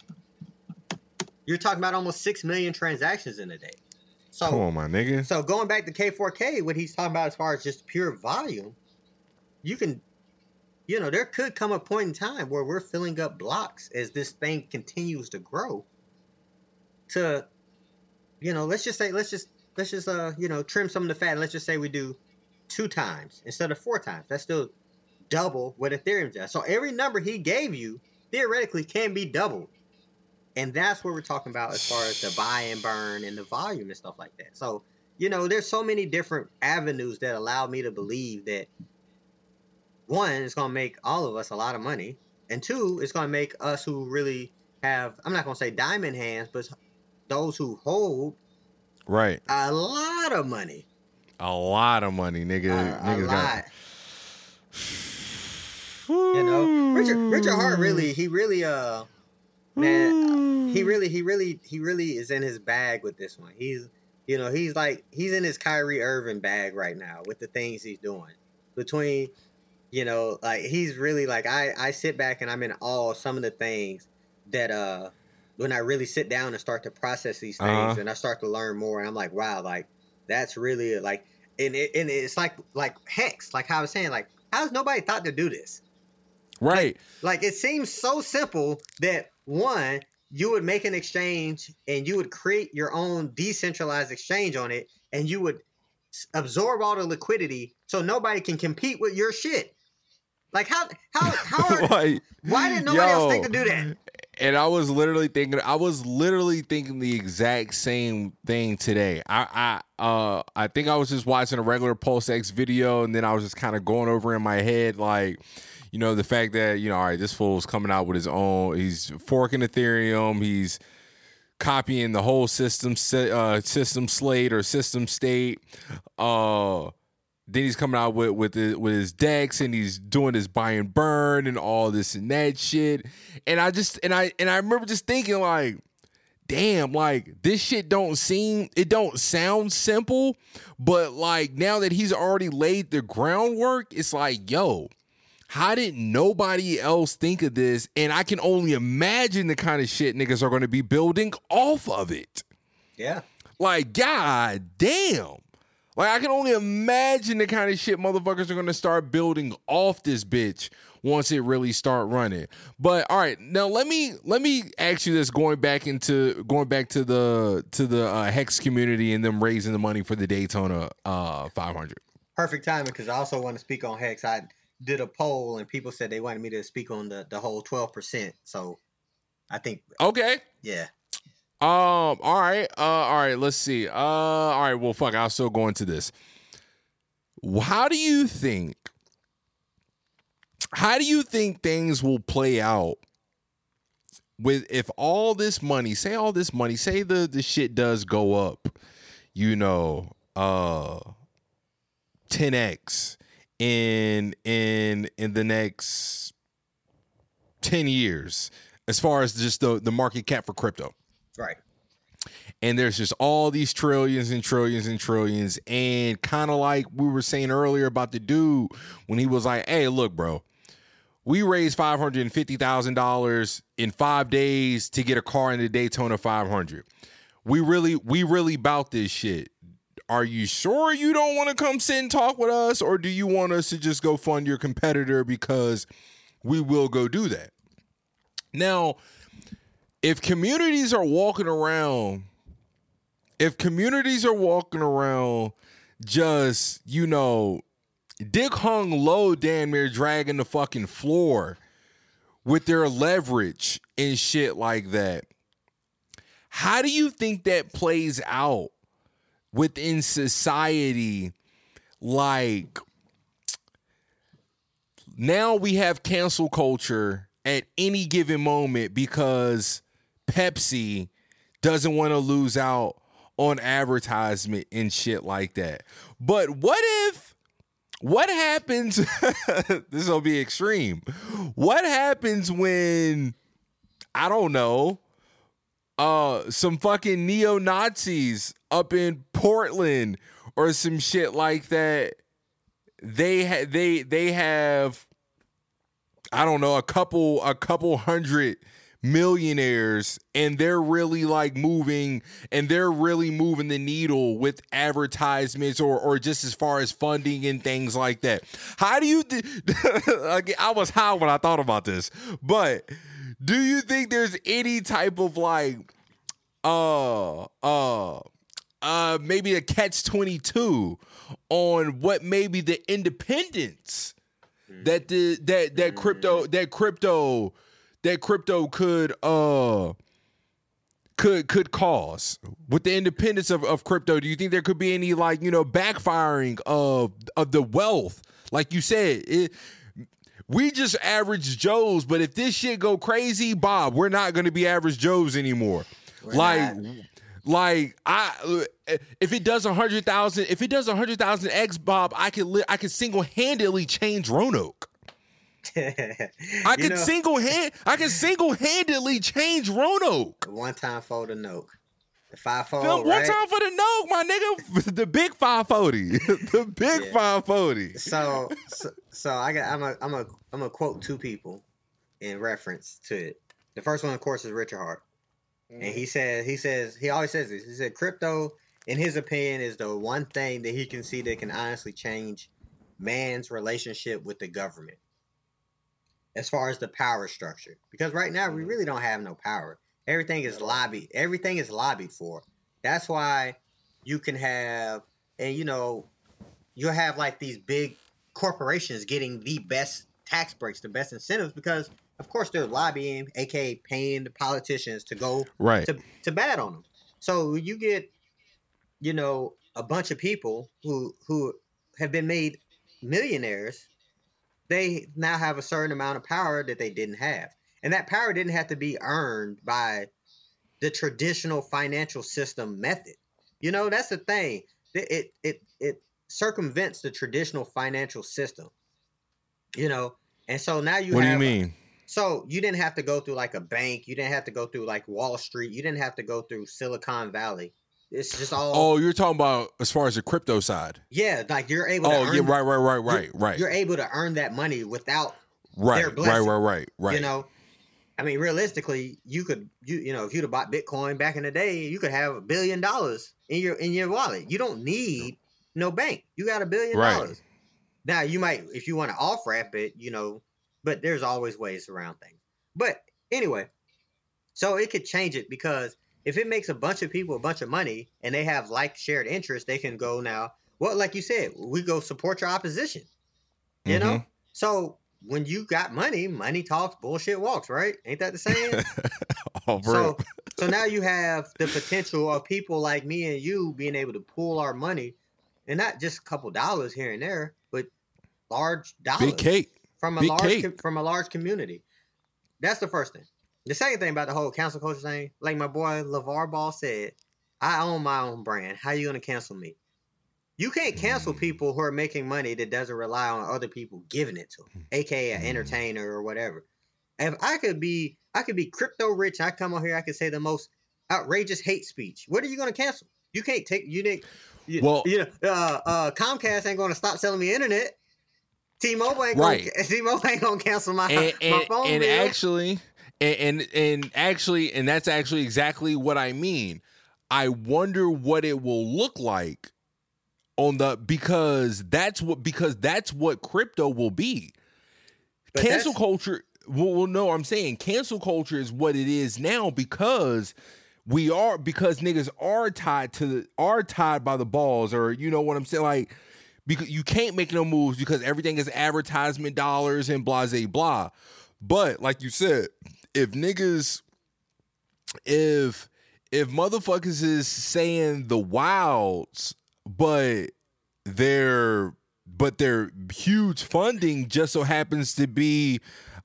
you're talking about almost six million transactions in a day. So Come on, my nigga. so going back to K4K, what he's talking about as far as just pure volume, you can, you know, there could come a point in time where we're filling up blocks as this thing continues to grow. To, you know, let's just say, let's just, let's just, uh, you know, trim some of the fat. Let's just say we do two times instead of four times. That's still double what Ethereum does. So every number he gave you theoretically can be doubled. And that's what we're talking about as far as the buy and burn and the volume and stuff like that. So, you know, there's so many different avenues that allow me to believe that one, is going to make all of us a lot of money. And two, it's going to make us who really have, I'm not going to say diamond hands, but those who hold Right. a lot of money. A lot of money, nigga. A Niggas lot. got. You know, Richard Richard Heart really, he really, uh, man, he really, he really, he really is in his bag with this one. He's, you know, he's like, he's in his Kyrie Irving bag right now with the things he's doing. Between, you know, like he's really like, I, I sit back and I'm in awe of some of the things that, uh, when I really sit down and start to process these things Uh-huh. and I start to learn more, and I'm like, wow, like that's really like, and it, and it's like, like hex, like how I was saying, like, how's nobody thought to do this? Right. Like it seems so simple that one, you would make an exchange and you would create your own decentralized exchange on it, and you would absorb all the liquidity so nobody can compete with your shit. Like how how how are, Like, why did nobody else think to do that? And I was literally thinking, I was literally thinking the exact same thing today. I, I, uh, I think I was just watching a regular Pulse X video, and then I was just kind of going over in my head, like, you know, the fact that you know, all right, this fool's coming out with his own. He's forking Ethereum. He's copying the whole system, uh, system slate or system state. Uh, then he's coming out with with the, with his DEX and he's doing his buy and burn and all this and that shit. And I just and I and I remember just thinking like, damn, like this shit don't seem it don't sound simple, but like now that he's already laid the groundwork, it's like, yo, how did nobody else think of this? And I can only imagine the kind of shit niggas are gonna be building off of it. Yeah. Like, god damn. Like, I can only imagine the kind of shit motherfuckers are gonna start building off this bitch once it really start running. But all right, now let me let me ask you this going back into going back to the to the uh, hex community and them raising the money for the Daytona uh 500. Perfect timing because I also want to speak on Hex. I did a poll and people said they wanted me to speak on the the whole twelve percent. So I think Okay. yeah. Um. All right. Uh. All right. Let's see. Uh. All right. Well, fuck. I'll still go into this. How do you think? How do you think things will play out with if all this money, say all this money, say the the shit does go up, you know, uh, 10x in in in the next 10 years as far as just the the market cap for crypto Right. and there's just all these trillions and trillions and trillions. And kind of like we were saying earlier about the dude when he was like hey look bro we raised $550000 in five days to get a car in the daytona 500 we really we really bout this shit. Are you sure you don't want to come sit and talk with us or do you want us to just go fund your competitor because we will go do that? Now if communities are walking around if communities are walking around just you know dick hung low damn near dragging the fucking floor with their leverage and shit like that how do you think that plays out within society? Like now we have cancel culture at any given moment because Pepsi doesn't want to lose out on advertisement and shit like that. But what if what happens this will be extreme. What happens when I don't know uh some fucking neo-Nazis up in Portland or some shit like that they ha- they they have I don't know a couple a couple hundred millionaires and they're really like moving and they're really moving the needle with advertisements or or just as far as funding and things like that. How do you th- I was high when I thought about this. But do you think there's any type of like uh uh uh maybe a catch 22 on what maybe the independence that the that that crypto that crypto that crypto could uh could could cause. With the independence of, of crypto do you think there could be any like you know backfiring of of the wealth? Like you said it we just average joes but if this shit go crazy bob we're not going to be average joes anymore. Like not. like i if it does a hundred thousand if it does a hundred thousand x bob i could li- i could single-handedly change roanoke I You could know- single hand I could single handedly change Roanoke. One time for the note. The five fold. Phil, one right? time for the Noke, my nigga. The big 540. the big Yeah. 540. So, so so I got I'm a I'm a I'm gonna quote two people in reference to it. The first one, of course, is Richard Heart, and he mm. says he says he always says this. He said crypto, in his opinion, is the one thing that he can see that can honestly change man's relationship with the government, as far as the power structure. Because right now we mm-hmm. really don't have no power. Everything is lobbied. Everything is lobbied for. That's why you can have, and you know, you'll have like these big corporations getting the best tax breaks, the best incentives, because of course they're lobbying, aka paying the politicians to go Right. to, to bat on them. So you get, you know, a bunch of people who who have been made millionaires. They now have a certain amount of power that they didn't have, and that power didn't have to be earned by the traditional financial system method. You know, that's the thing. It it it, it circumvents the traditional financial system. You know, and so now you what do you mean? so you didn't have to go through like a bank. You didn't have to go through like Wall Street. You didn't have to go through Silicon Valley. It's just all Oh, you're talking about as far as the crypto side. yeah, like you're able. to Oh, earn, yeah, right, right, right, right, right. You're able to earn that money without Right, their right, right, right, right. You know, I mean, realistically, you could you you know if you'd have bought Bitcoin back in the day, you could have a billion dollars in your in your wallet. You don't need no bank. You got a billion Right. dollars. Now you might if you want to off ramp it, you know, but there's always ways around things. But anyway, so it could change it because if it makes a bunch of people a bunch of money and they have like shared interests, they can go now. Well, like you said, we go support your opposition. You know, mm-hmm. So when you got money, money talks, bullshit walks, right? Ain't that the saying? Oh, bro. so so now you have the potential of people like me and you being able to pool our money, and not just a couple dollars here and there, but large dollars Big cake. from a Big large cake. from a large community. That's the first thing. The second thing about the whole cancel culture thing, like my boy LaVar Ball said, I own my own brand. How you gonna cancel me? You can't cancel Mm. people who are making money that doesn't rely on other people giving it to Mm. them, aka an entertainer or whatever. If I could be, I could be crypto rich. I come on here, I could say the most outrageous hate speech. What are you gonna cancel? You can't take you didn't. You, Well- you know, uh, uh, Comcast ain't gonna stop selling me internet. T-Mobile ain't Right. gonna T-Mobile ain't gonna cancel my and, my and, phone and bill. actually and, and and actually and that's actually exactly what i mean. I wonder what it will look like on the because that's what because that's what crypto will be. But cancel culture well, well no i'm saying cancel culture is what it is now because we are because niggas are tied to the are tied by the balls or you know what i'm saying? Like because you can't make no moves because everything is advertisement dollars and blah blah blah. But like you said if niggas if if motherfuckers is saying the wilds but their but their huge funding just so happens to be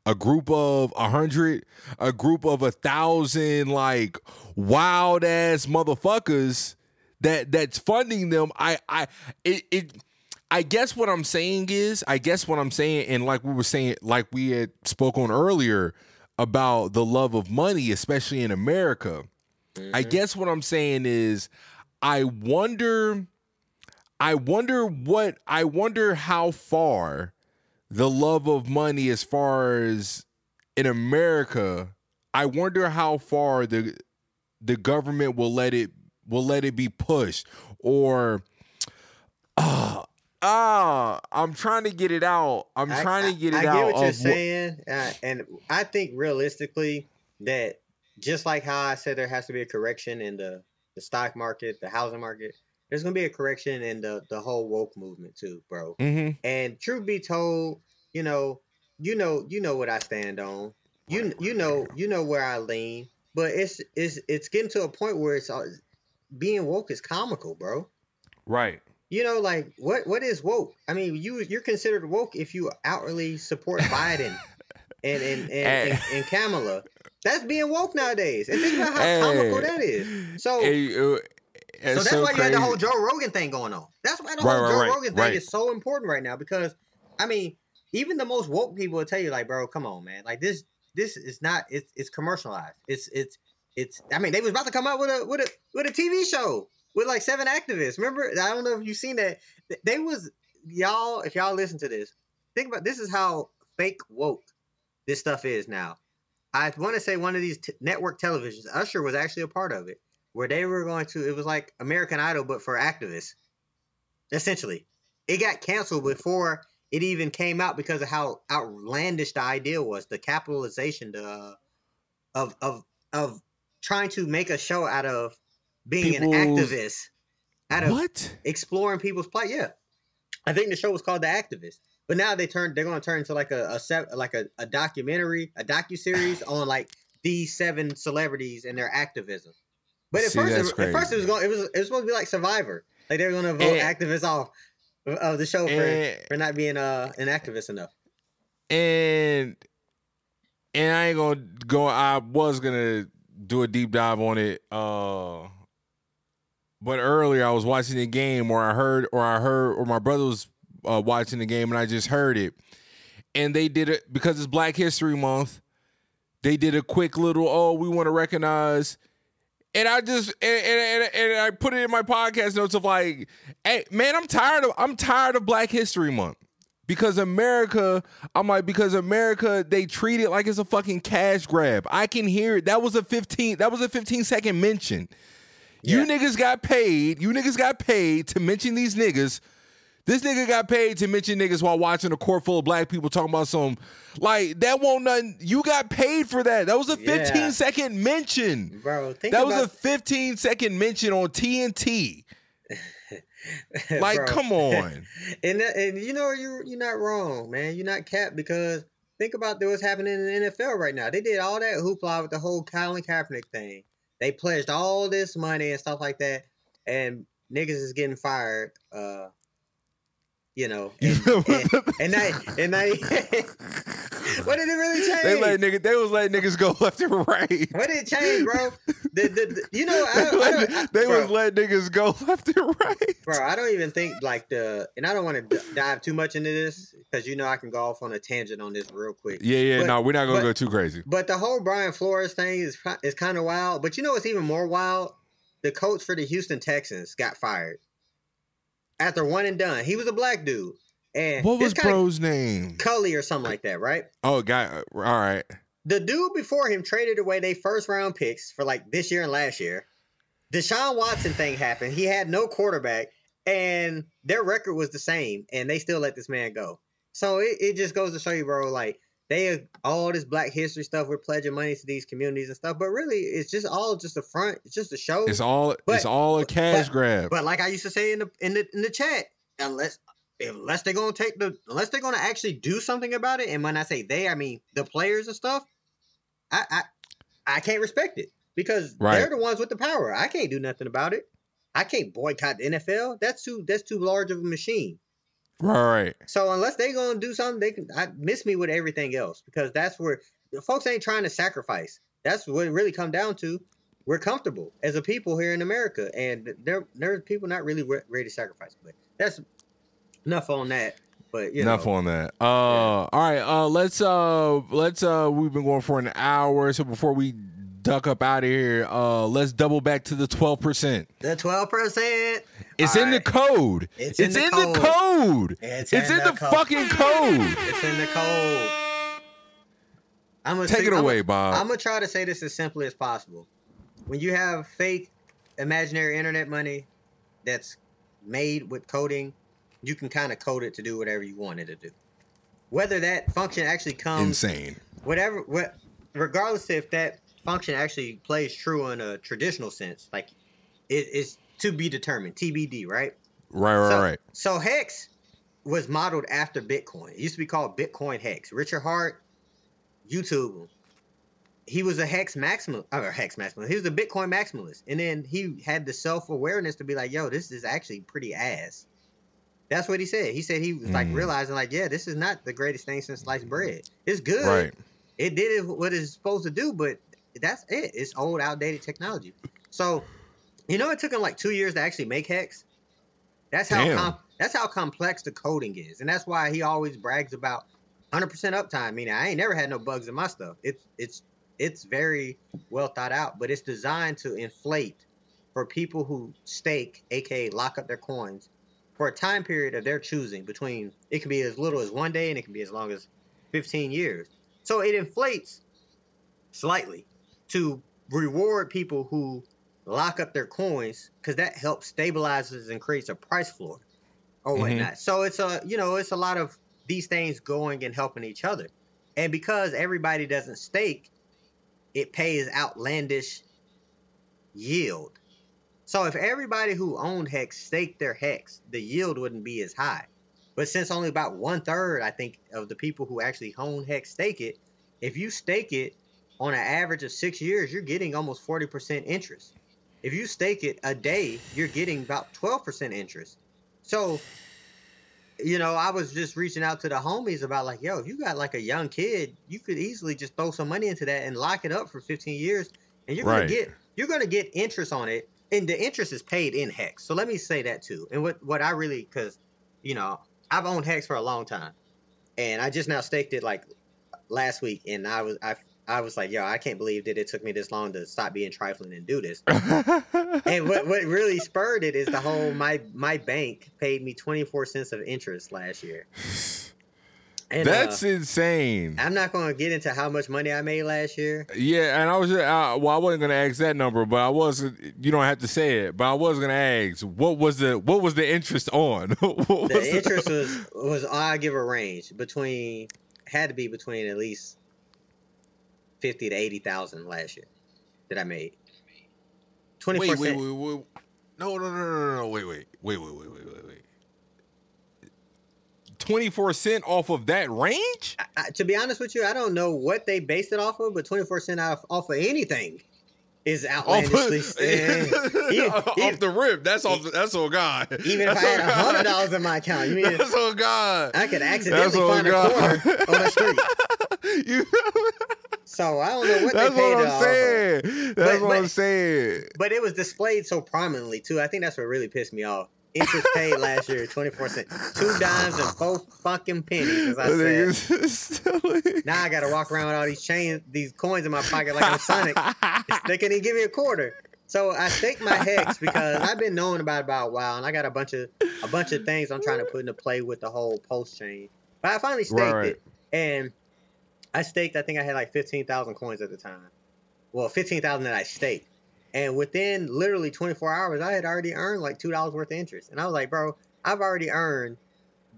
a group of a hundred, a group of a thousand like wild ass motherfuckers that that's funding them. I I it it I guess what I'm saying is I guess what I'm saying and like we were saying like we had spoke on earlier about the love of money, especially in America. I mm-hmm. guess what I'm saying is I wonder I wonder what I wonder how far the love of money as far as in America, I wonder how far the the government will let it will let it be pushed or ah ah I'm trying to get it out. I'm I- trying to get it I, out. I get what you're saying, uh, and I think realistically that just like how I said there has to be a correction in the the stock market, the housing market, there's gonna be a correction in the the whole woke movement too, bro. Mhm. And truth be told, you know, you know, you know what I stand on. You you know you know where I lean, but it's it's it's getting to a point where it's all- being woke is comical, bro. Right. You know, like what what is woke? I mean, you you're considered woke if you outwardly support Biden and and and, and, and Kamala. That's being woke nowadays. And think about how comical that is. So Hey, uh, so that's so why you had the whole. Joe Rogan thing going on. That's why the Right, whole right, Joe right, Rogan thing is so important right now because I mean, even the most woke people will tell you, like, bro, come on, man. Like this this is not it's it's commercialized. It's it's it's I mean, they was about to come out with a with a with a TV show with like seven activists. Remember? I don't know if you've seen that. They was y'all, if y'all listen to this, think about this is how fake woke this stuff is now. I want to say one of these t- network televisions, Usher was actually a part of it, where they were going to. It was like American Idol, but for activists. Essentially, it got canceled before it even came out because of how outlandish the idea was. The capitalization, the of of of trying to make a show out of being an activist, out of What? exploring people's plight. Yeah, I think the show was called The Activist. But now they turn they're going to turn into like a, a like a, a documentary, a docu series on like these seven celebrities and their activism. But at See, first, it, at first it was going it was it was supposed to be like Survivor. Like they were going to vote And- activists off of- of the show for, And- for not being uh, an activist enough. and and I ain't gonna go. I was gonna do a deep dive on it, uh, but earlier I was watching the game, or I heard, or I heard, or my brother was uh, watching the game, and I just heard it, and they did it because it's Black History Month. They did a quick little, oh, we want to recognize. And I just and, and, and, I put it in my podcast notes of like, hey man, I'm tired of I'm tired of Black History Month because America, I'm like, because America, they treat it like it's a fucking cash grab. I can hear it. That was a 15, that was a 15 second mention. You Yeah. niggas got paid. You niggas got paid to mention these niggas. This nigga got paid to mention niggas while watching a court full of black people talking about some like that won't nothing. You got paid for that. That was a 15 Yeah. second mention. Bro, think That was a 15 second mention on TNT. Like, Bro. come on. and that, and you know you you're not wrong, man. You're not capped because think about what's happening in the NFL right now. They did all that hoopla with the whole Colin Kaepernick thing. They pledged all this money and stuff like that, and niggas is getting fired. Uh, you know, and, and, and that and that. what did it really change? They let nigga, they was letting niggas go left and right. what did it change, bro? The, the, the, you know, I, They, I let- I, they bro, was letting niggas go left and right. bro. I don't even think like the, and I don't want to d- dive too much into this because you know I can go off on a tangent on this real quick. Yeah, yeah, But- no, we're not gonna but- go too crazy. But the whole Brian Flores thing is is kind of wild. But you know what's even more wild? The coach for the Houston Texans got fired after one and done. He was a black dude, and What was bro's name? Culley or something like that, right? Oh, guy. All right. The dude before him traded away their first round picks for like this year and last year. Deshaun Watson thing happened. He had no quarterback, and their record was the same, and they still let this man go. So it, it just goes to show you, bro, like they all this black history stuff, we're pledging money to these communities and stuff, but really it's just all just a front, it's just a show. It's all. But- it's all a cash but- grab. But like I used to say in the in the in the chat, unless unless they're gonna take the unless they're gonna actually do something about it, and when I say they, I mean the players and stuff, I I, I can't respect it because Right. they're the ones with the power. I can't do nothing about it. I can't boycott the NFL. That's too that's too large of a machine. Right. So unless they're gonna do something, they can I miss me with everything else because that's where the folks ain't trying to sacrifice. That's what it really come down to. We're comfortable as a people here in America, and there there's people not really re- ready to sacrifice. But that's enough on that. But you Enough know, on that. Uh, all right. Uh, let's uh, let's uh, we've been going for an hour, so before we duck up out of here, uh, let's double back to the twelve percent. the twelve percent. It's in the code. It's It's, in in, the the code. code. It's It's, in in, the the, code. fucking code. It's in the code. I'm gonna Take it away, Bob. I'm gonna try to say this as simply as possible. When you have fake, imaginary internet money that's made with coding, you can kind of code it to do whatever you want it to do. Whether that function actually comes, Insane. whatever, what, regardless if that function actually plays true in a traditional sense, like it is to be determined, TBD, right? Right, right, so, right. So Hex was modeled after Bitcoin. It used to be called Bitcoin Hex. Richard Heart, YouTube. He was a Hex maximalist, or Hex maximalist. He was a Bitcoin maximalist. And then he had the self-awareness to be like, yo, this is actually pretty ass. That's what he said. He said he was like Mm. realizing, like, yeah, this is not the greatest thing since sliced bread. It's good. Right. It did what it's supposed to do, but that's it. It's old, outdated technology. So, you know, it took him like two years to actually make Hex. That's how com- that's how complex the coding is, and that's why he always brags about 100% uptime. Meaning, I ain't never had no bugs in my stuff. It's it's it's very well thought out, but it's designed to inflate for people who stake, aka lock up their coins, for a time period of their choosing. Between it can be as little as one day, and it can be as long as 15 years. So it inflates slightly to reward people who lock up their coins because that helps stabilizes and creates a price floor or Mhm. whatnot. So it's a you know it's a lot of these things going and helping each other, and because everybody doesn't stake, it pays outlandish yield. So if everybody who owned Hex staked their Hex, the yield wouldn't be as high. But since only about one third, I think, of the people who actually own Hex stake it, if you stake it on an average of six years, you're getting almost 40% interest. If you stake it a day, you're getting about 12% interest. So, you know, I was just reaching out to the homies about like, yo, if you got like a young kid, you could easily just throw some money into that and lock it up for 15 years, and you're gonna get you're gonna get interest on it, and the interest is paid in hex. So let me say that too. And what what I really because, you know, I've owned hex for a long time, and I just now staked it like last week, and I was I I was like, yo, I can't believe that it took me this long to stop being trifling and do this. and what, what really spurred it is the whole my my bank paid me 24 cents of interest last year. And, That's uh, insane. I'm not going to get into how much money I made last year. Yeah, and I was uh, well, I wasn't gonna ask that number, but I was. You don't have to say it, but I was gonna ask what was the what was the interest on? The interest was was I give a range between had to be between at least 50 to 80,000 last year that I made. 24 Wait, wait, cent- wait, wait. no, no, no, no, no. Wait, wait, wait, wait, wait, wait, wait, wait. Twenty-four cent off of that range? I, to be honest with you, I don't know what they based it off of, but 24 cent off, off of anything is Off, outlandishly. of, even, off the rip. That's off. That's on God. even if I had a hundred dollars in my account, you mean That's on God. I could accidentally find a quarter on the street. You- So I don't know what that's they paid what I'm off of. saying. That's But- what I'm saying. But it was displayed so prominently too. I think that's what really pissed me off. Interest paid last year, 24 cents. Two dimes and four fucking pennies, as I said. Now I gotta walk around with all these chains, these coins in my pocket like I'm Sonic. they can't even give me a quarter. So I stake my hex because I've been knowing about it about a while, and I got a bunch of a bunch of things I'm trying to put into play with the whole Pulse Chain. But I finally staked right. it, and I staked. I think I had like fifteen thousand coins at the time. Well, fifteen thousand that I staked, and within literally 24 hours, I had already earned like two dollars worth of interest. And I was like, bro, I've already earned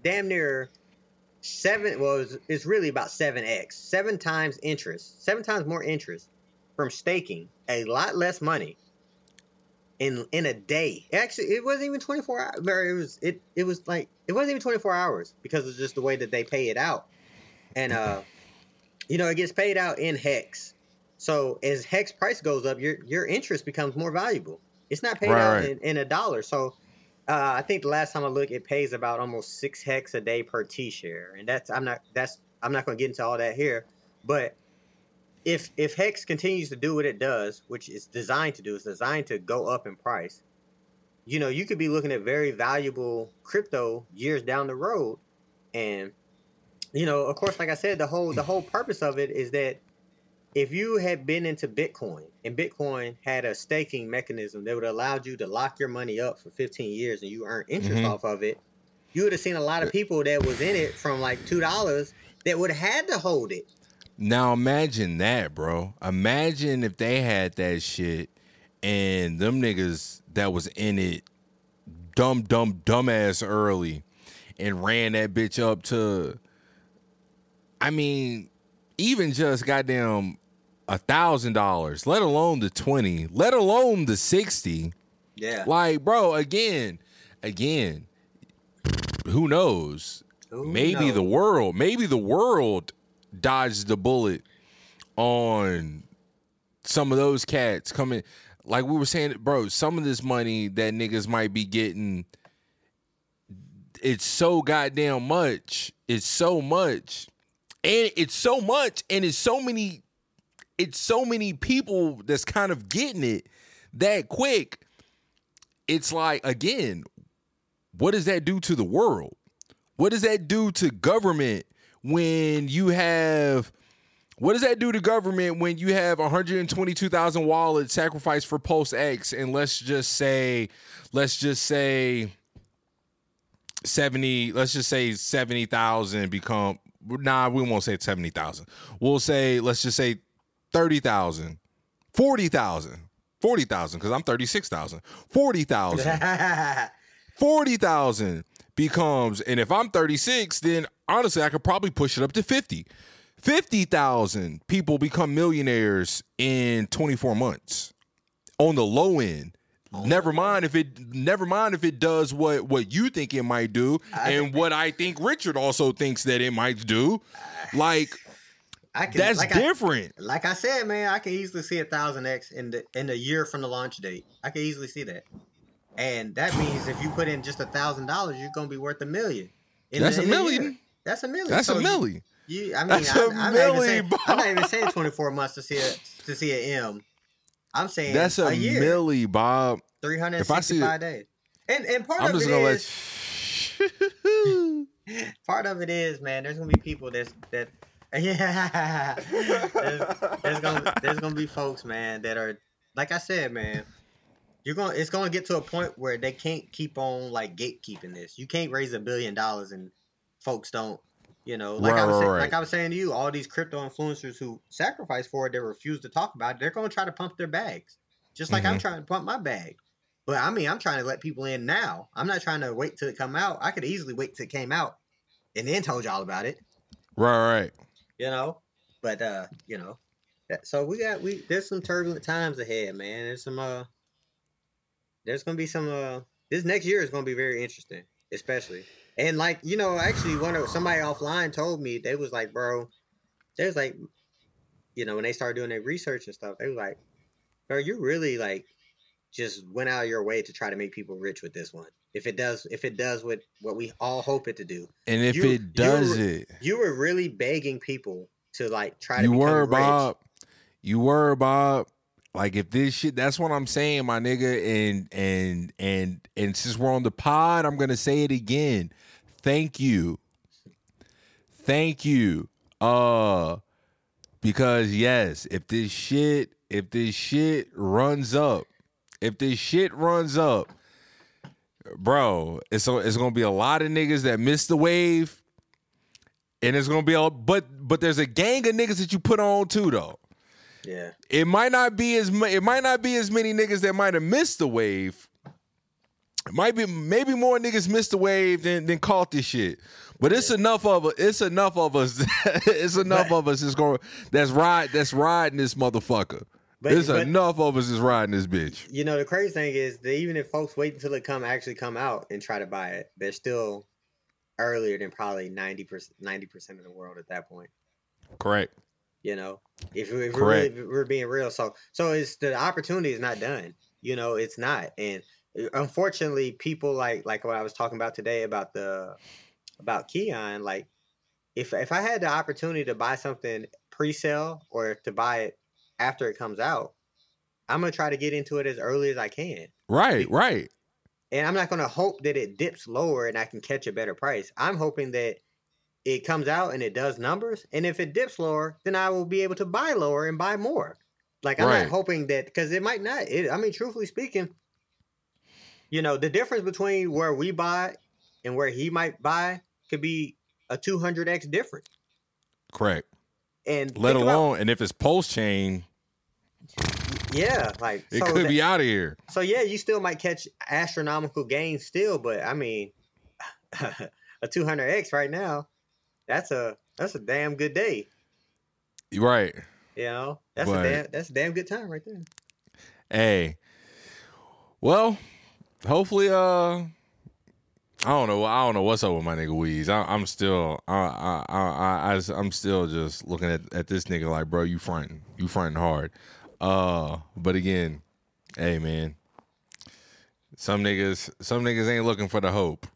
damn near seven. Well, it's, really about seven x, seven times interest, seven times more interest from staking a lot less money in in a day. Actually, it wasn't even 24 hours. It was it it was like it wasn't even 24 hours because it's just the way that they pay it out. And uh you know, it gets paid out in hex. So as hex price goes up, your your interest becomes more valuable. It's not paid Right, out right. in, in a dollar. So uh, I think the last time I looked, it pays about almost six hex a day per T share, and that's I'm not that's I'm not going to get into all that here. But if if hex continues to do what it does, which it's designed to do, it's designed to go up in price. You know, you could be looking at very valuable crypto years down the road, and you know, of course, like I said, the whole the whole purpose of it is that if you had been into Bitcoin and Bitcoin had a staking mechanism that would allow you to lock your money up for 15 years and you earn interest Mhm. off of it, you would have seen a lot of people that was in it from like two dollars that would have had to hold it. Now imagine that, bro. Imagine if they had that shit and them niggas that was in it dumb, dumb, dumbass early and ran that bitch up to I mean, even just goddamn a thousand dollars, let alone the twenty, let alone the sixty. Yeah. Like, bro, again, again, who knows? Who maybe the world, maybe the world dodged the bullet on some of those cats coming. Like we were saying, bro, some of this money that niggas might be getting, it's so goddamn much. It's so much. And it's so much, and it's so many, it's so many people that's kind of getting it that quick. It's like, again, what does that do to the world? What does that do to government when you have what does that do to government when you have 122,000 wallets sacrificed for Pulse X and let's just say let's just say 70 let's just say 70,000 become nah we won't say 70,000. We'll say let's just say 30,000. 40,000. 40,000 cuz I'm 36,000. 40,000. 40,000 becomes, and if I'm 36, then honestly, I could probably push it up to 50. 50,000 people become millionaires in 24 months on the low end. Oh. Never mind if it never mind if it does what what you think it might do and what I think Richard also thinks that it might do. Like I can, that's like I- different. like I said, man, I can easily see a thousand X in the in the year from the launch date. I can easily see that, and that means if you put in just a thousand dollars, you're gonna be worth a million. in That's the- a million. That's a million. That's So a you- milli. You, I mean, That's I'm, a I'm not even saying, I'm not even saying 24 months to see a to see an M. I'm saying That's a, year, milli, Bob. If I see 365 it- days. And and part I'm of just it is let part of it is man. There's gonna be people that's that. Yeah, there's, there's gonna there's gonna be folks, man, that are like I said, man. You're gonna it's gonna get to a point where they can't keep on like gatekeeping this. You can't raise a billion dollars and folks don't. You know, like I was right, saying, right. like I was saying to you, all these crypto influencers who sacrifice for it, they refuse to talk about it. They're gonna try to pump their bags, just like I'm Mhm. trying to pump my bag. But I mean, I'm trying to let people in now. I'm not trying to wait till it come out. I could easily wait till it came out and then told y'all about it. right, right. You know, but uh, you know, so we got we there's some turbulent times ahead, man. There's some uh, there's gonna be some. Uh, this next year is gonna be very interesting, especially. And like you know, actually, one of somebody offline told me they was like, bro, there's like, you know, when they started doing their research and stuff, they was like, bro, you really like just went out of your way to try to make people rich with this one. If it does, if it does what what we all hope it to do, And if You- it does you- it, you were really begging people to like try to. you were rich. Bob. You were Bob. Like if this shit, that's what I'm saying, my nigga. And and and and since we're on the pod, I'm gonna say it again. Thank you, thank you. Uh, because yes, if this shit, if this shit runs up, if this shit runs up, bro, it's it's gonna be a lot of niggas that miss the wave, and it's gonna be all. but but there's a gang of niggas that you put on too though. Yeah, It might not be as it might not be as many niggas that might have missed the wave. It might be maybe more niggas missed the wave than than caught this shit. But it's enough of it's enough of us. it's enough of us that's going that's ride that's riding this motherfucker. But- There's but- enough of us that's riding this bitch. you know the crazy thing is that even if folks wait until it come actually come out and try to buy it, they're still earlier than probably ninety percent ninety percent of the world at that point. Correct. You know, if, if we're, really, if we're being real, so so it's the opportunity is not done. You know, it's not, and uh, unfortunately, people like like what I was talking about today about the about Keon. Like, if if I had the opportunity to buy something pre-sale or to buy it after it comes out, I'm gonna try to get into it as early as I can. Right, right. And I'm not gonna hope that it dips lower and I can catch a better price. I'm hoping that it comes out and it does numbers. And if it dips lower, then I will be able to buy lower and buy more. Like I'm Right. not hoping that because it might not. It, I mean, truthfully speaking, you know, the difference between where we buy and where he might buy could be a 200x difference. Correct. And Let think about- alone and if it's Pulse Chain, yeah, like it so could that- be out of here. So yeah, you still might catch astronomical gains still, but I mean, a 200x right now, that's a that's a damn good day. Right. You know, that's But- a damn that's a damn good time right there. Hey. Well, hopefully uh I don't know. I don't know what's up with my nigga Weeze. I, I'm still, I, I, I, I, I'm still just looking at, at this nigga like, bro, you fronting, you fronting hard. Uh, but again, hey man, some niggas, some niggas ain't looking for the hope.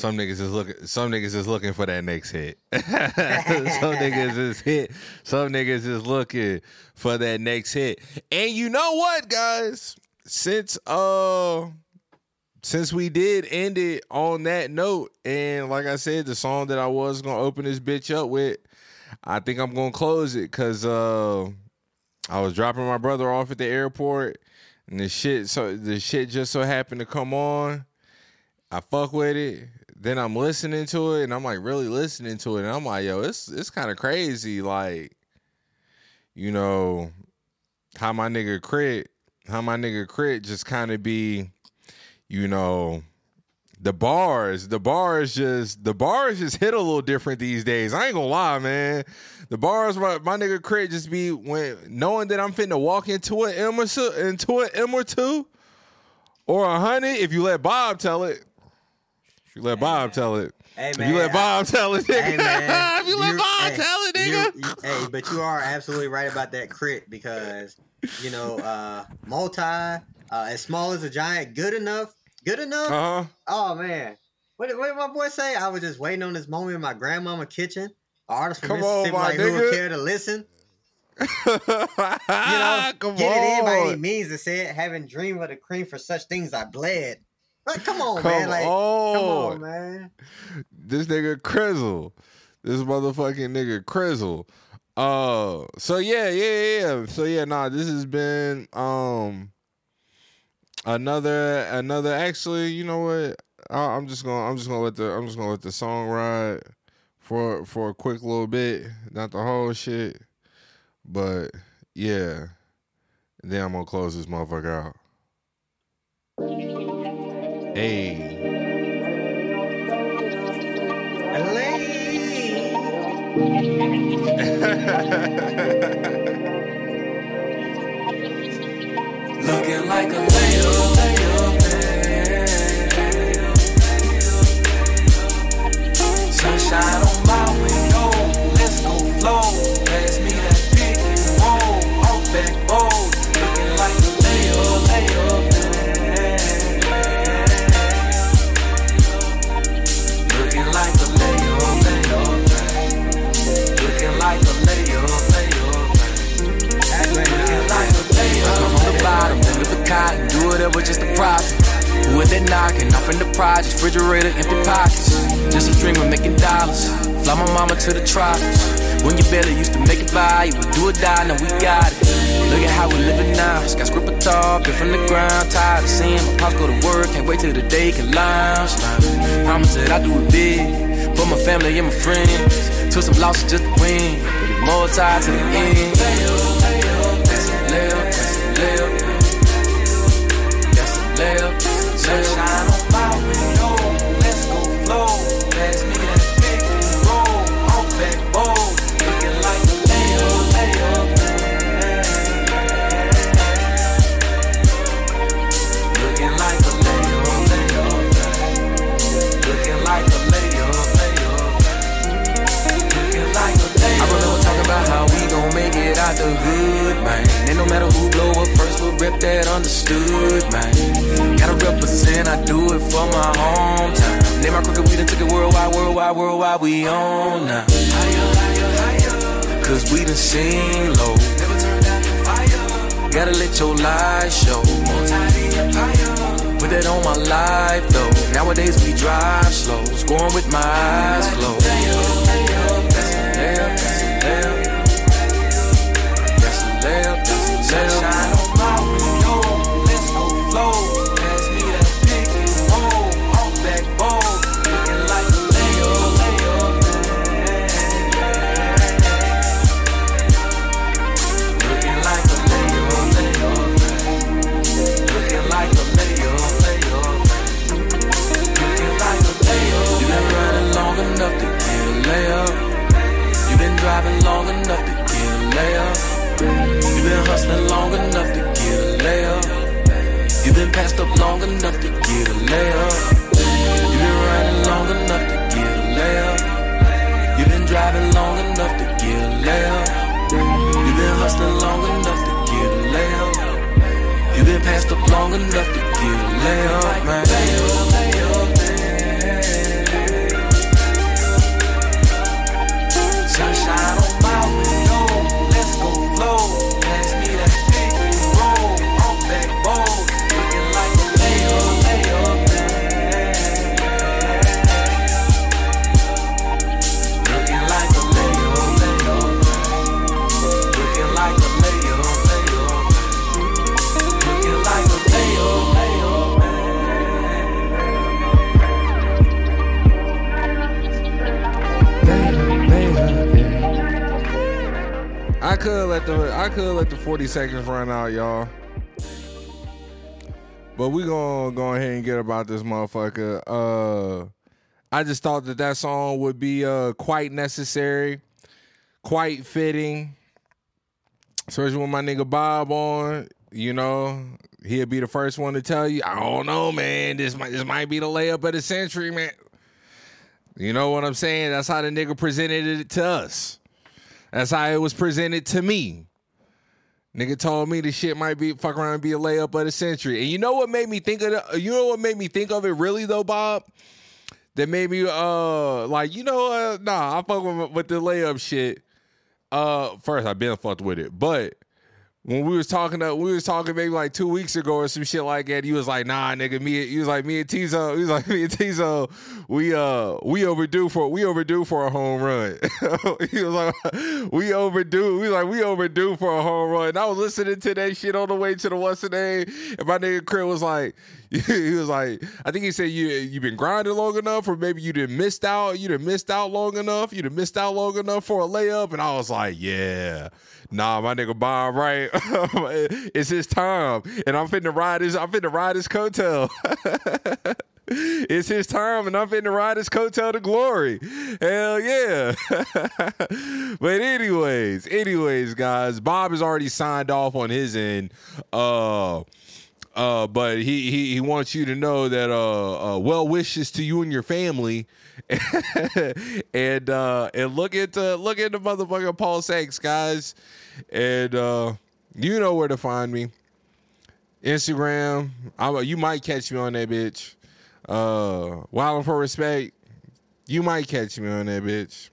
Some niggas is looking, some niggas is looking for that next hit. some niggas is hit. Some niggas is looking for that next hit. And you know what, guys? Since uh since we did end it on that note, and like I said, the song that I was gonna open this bitch up with, I think I'm gonna close it because uh, I was dropping my brother off at the airport, and the shit so the shit just so happened to come on. I fuck with it. Then I'm listening to it, and I'm like really listening to it, and I'm like, yo, it's it's kind of crazy, like, you know, how my nigga crit, how my nigga crit just kind of be you know, the bars, the bars just the bars just hit a little different these days. I ain't gonna lie, man. The bars, my, my nigga crit just be when knowing that I'm finna walk into an M or into an M or two or a hundred. If you let Bob tell it, if you let Bob tell it, Hey if you let Bob tell it, nigga. Hey man, if you let Bob hey, tell it, nigga. hey, but you are absolutely right about that crit because you know, uh multi, uh, as small as a giant, good enough, good enough. Uh huh. Oh man, what did, what did my boy say? I was just waiting on this moment in my grandmama kitchen. An artist from Come on, Mississippi, my like who would nigga. care to listen? You know, Come get it in by any means to say it. Having dreamed of the cream for such things I bled. Like, come on, Come man. Like, come on. on, man. this nigga Crizzle. This motherfucking nigga Crizzle. Uh so yeah, yeah, yeah. So yeah, nah, this has been um another another actually, you know what? I, I'm just gonna I'm just gonna let the I'm just gonna let the song ride for for a quick little bit. Not the whole shit. But yeah. Then I'm gonna close this motherfucker out. Hey. Looking like a layup. Sunshine on my window, let's go flow. whatever just a profit. With that knocking? Off in the projects, refrigerator, empty pockets. Just a dreamer making dollars. Fly my mama to the tropics. When you better used to make it by, you would do or die, now we got it. Look at how we living now. Skyscraper tall, built from the ground. Tired of seeing my pops go to work, can't wait till the day can lounge. Promise that I do it big for my family and my friends. Took some losses just to win, but more tied to the end. And no matter who blow up first, we'll rip that understood, man. Gotta represent, I do it for my hometown. Name my crooked, we done took it worldwide, worldwide, worldwide, we on now. Cause we done seen low. Gotta let your light show. Put that on my life though. Nowadays we drive slow. Scoring with my eyes closed. That's a layup, that's a long enough to get a layup. You been passed up long enough to get a layup. You've been running long enough to get a layup. You've been driving long enough to get a layup. You've been hustling long enough to get a layup. You've been passed up long enough to get a layup, man. Let the I could let the 40 seconds run out, y'all. But we gonna go ahead and get about this motherfucker. Uh, I just thought that that song would be uh quite necessary, quite fitting, especially with my nigga Bob on. You know, he'll be the first one to tell you. I don't know, man. This might this might be the layup of the century, man. You know what I'm saying? That's how the nigga presented it to us. That's how it was presented to me. Nigga told me the shit might be fuck around and be a layup of the century. And you know what made me think of the, you know what made me think of it really though, Bob? That made me uh like, you know, uh, nah, I fuck with, with the layup shit. Uh first I've been fucked with it, but when we was talking to, we was talking maybe like two weeks ago or some shit like that. He was like, "Nah, nigga, me." He was like, "Me and Tizo." He was like, "Me and Tizo, we uh, we overdue for we overdue for a home run." he was like, "We overdue." We like, "We overdue for a home run." And I was listening to that shit on the way to the what's the name, and my nigga Chris was like, he was like, I think he said you you been grinding long enough, or maybe you didn't missed out. You didn't missed out long enough. You didn't missed out long enough for a layup. And I was like, yeah. Nah, my nigga Bob, right? it's his time, and I'm finna ride his. I'm finna ride his coattail. it's his time, and I'm finna ride his coattail to glory. Hell yeah! but anyways, anyways, guys, Bob has already signed off on his end. Uh, uh, but he, he he wants you to know that uh, uh well wishes to you and your family, and uh and look into look into motherfucking PulseX, guys, and uh you know where to find me. Instagram, I you might catch me on that bitch. Uh, Wilding for respect, you might catch me on that bitch.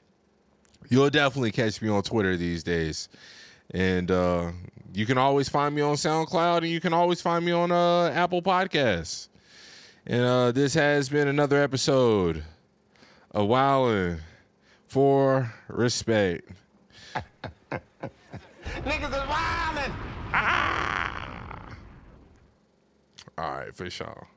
You'll definitely catch me on Twitter these days, and uh you can always find me on SoundCloud, and you can always find me on uh, Apple Podcasts. And uh, this has been another episode of Wildin' for Respect. Niggas is wildin'. Ah! All right, for sure.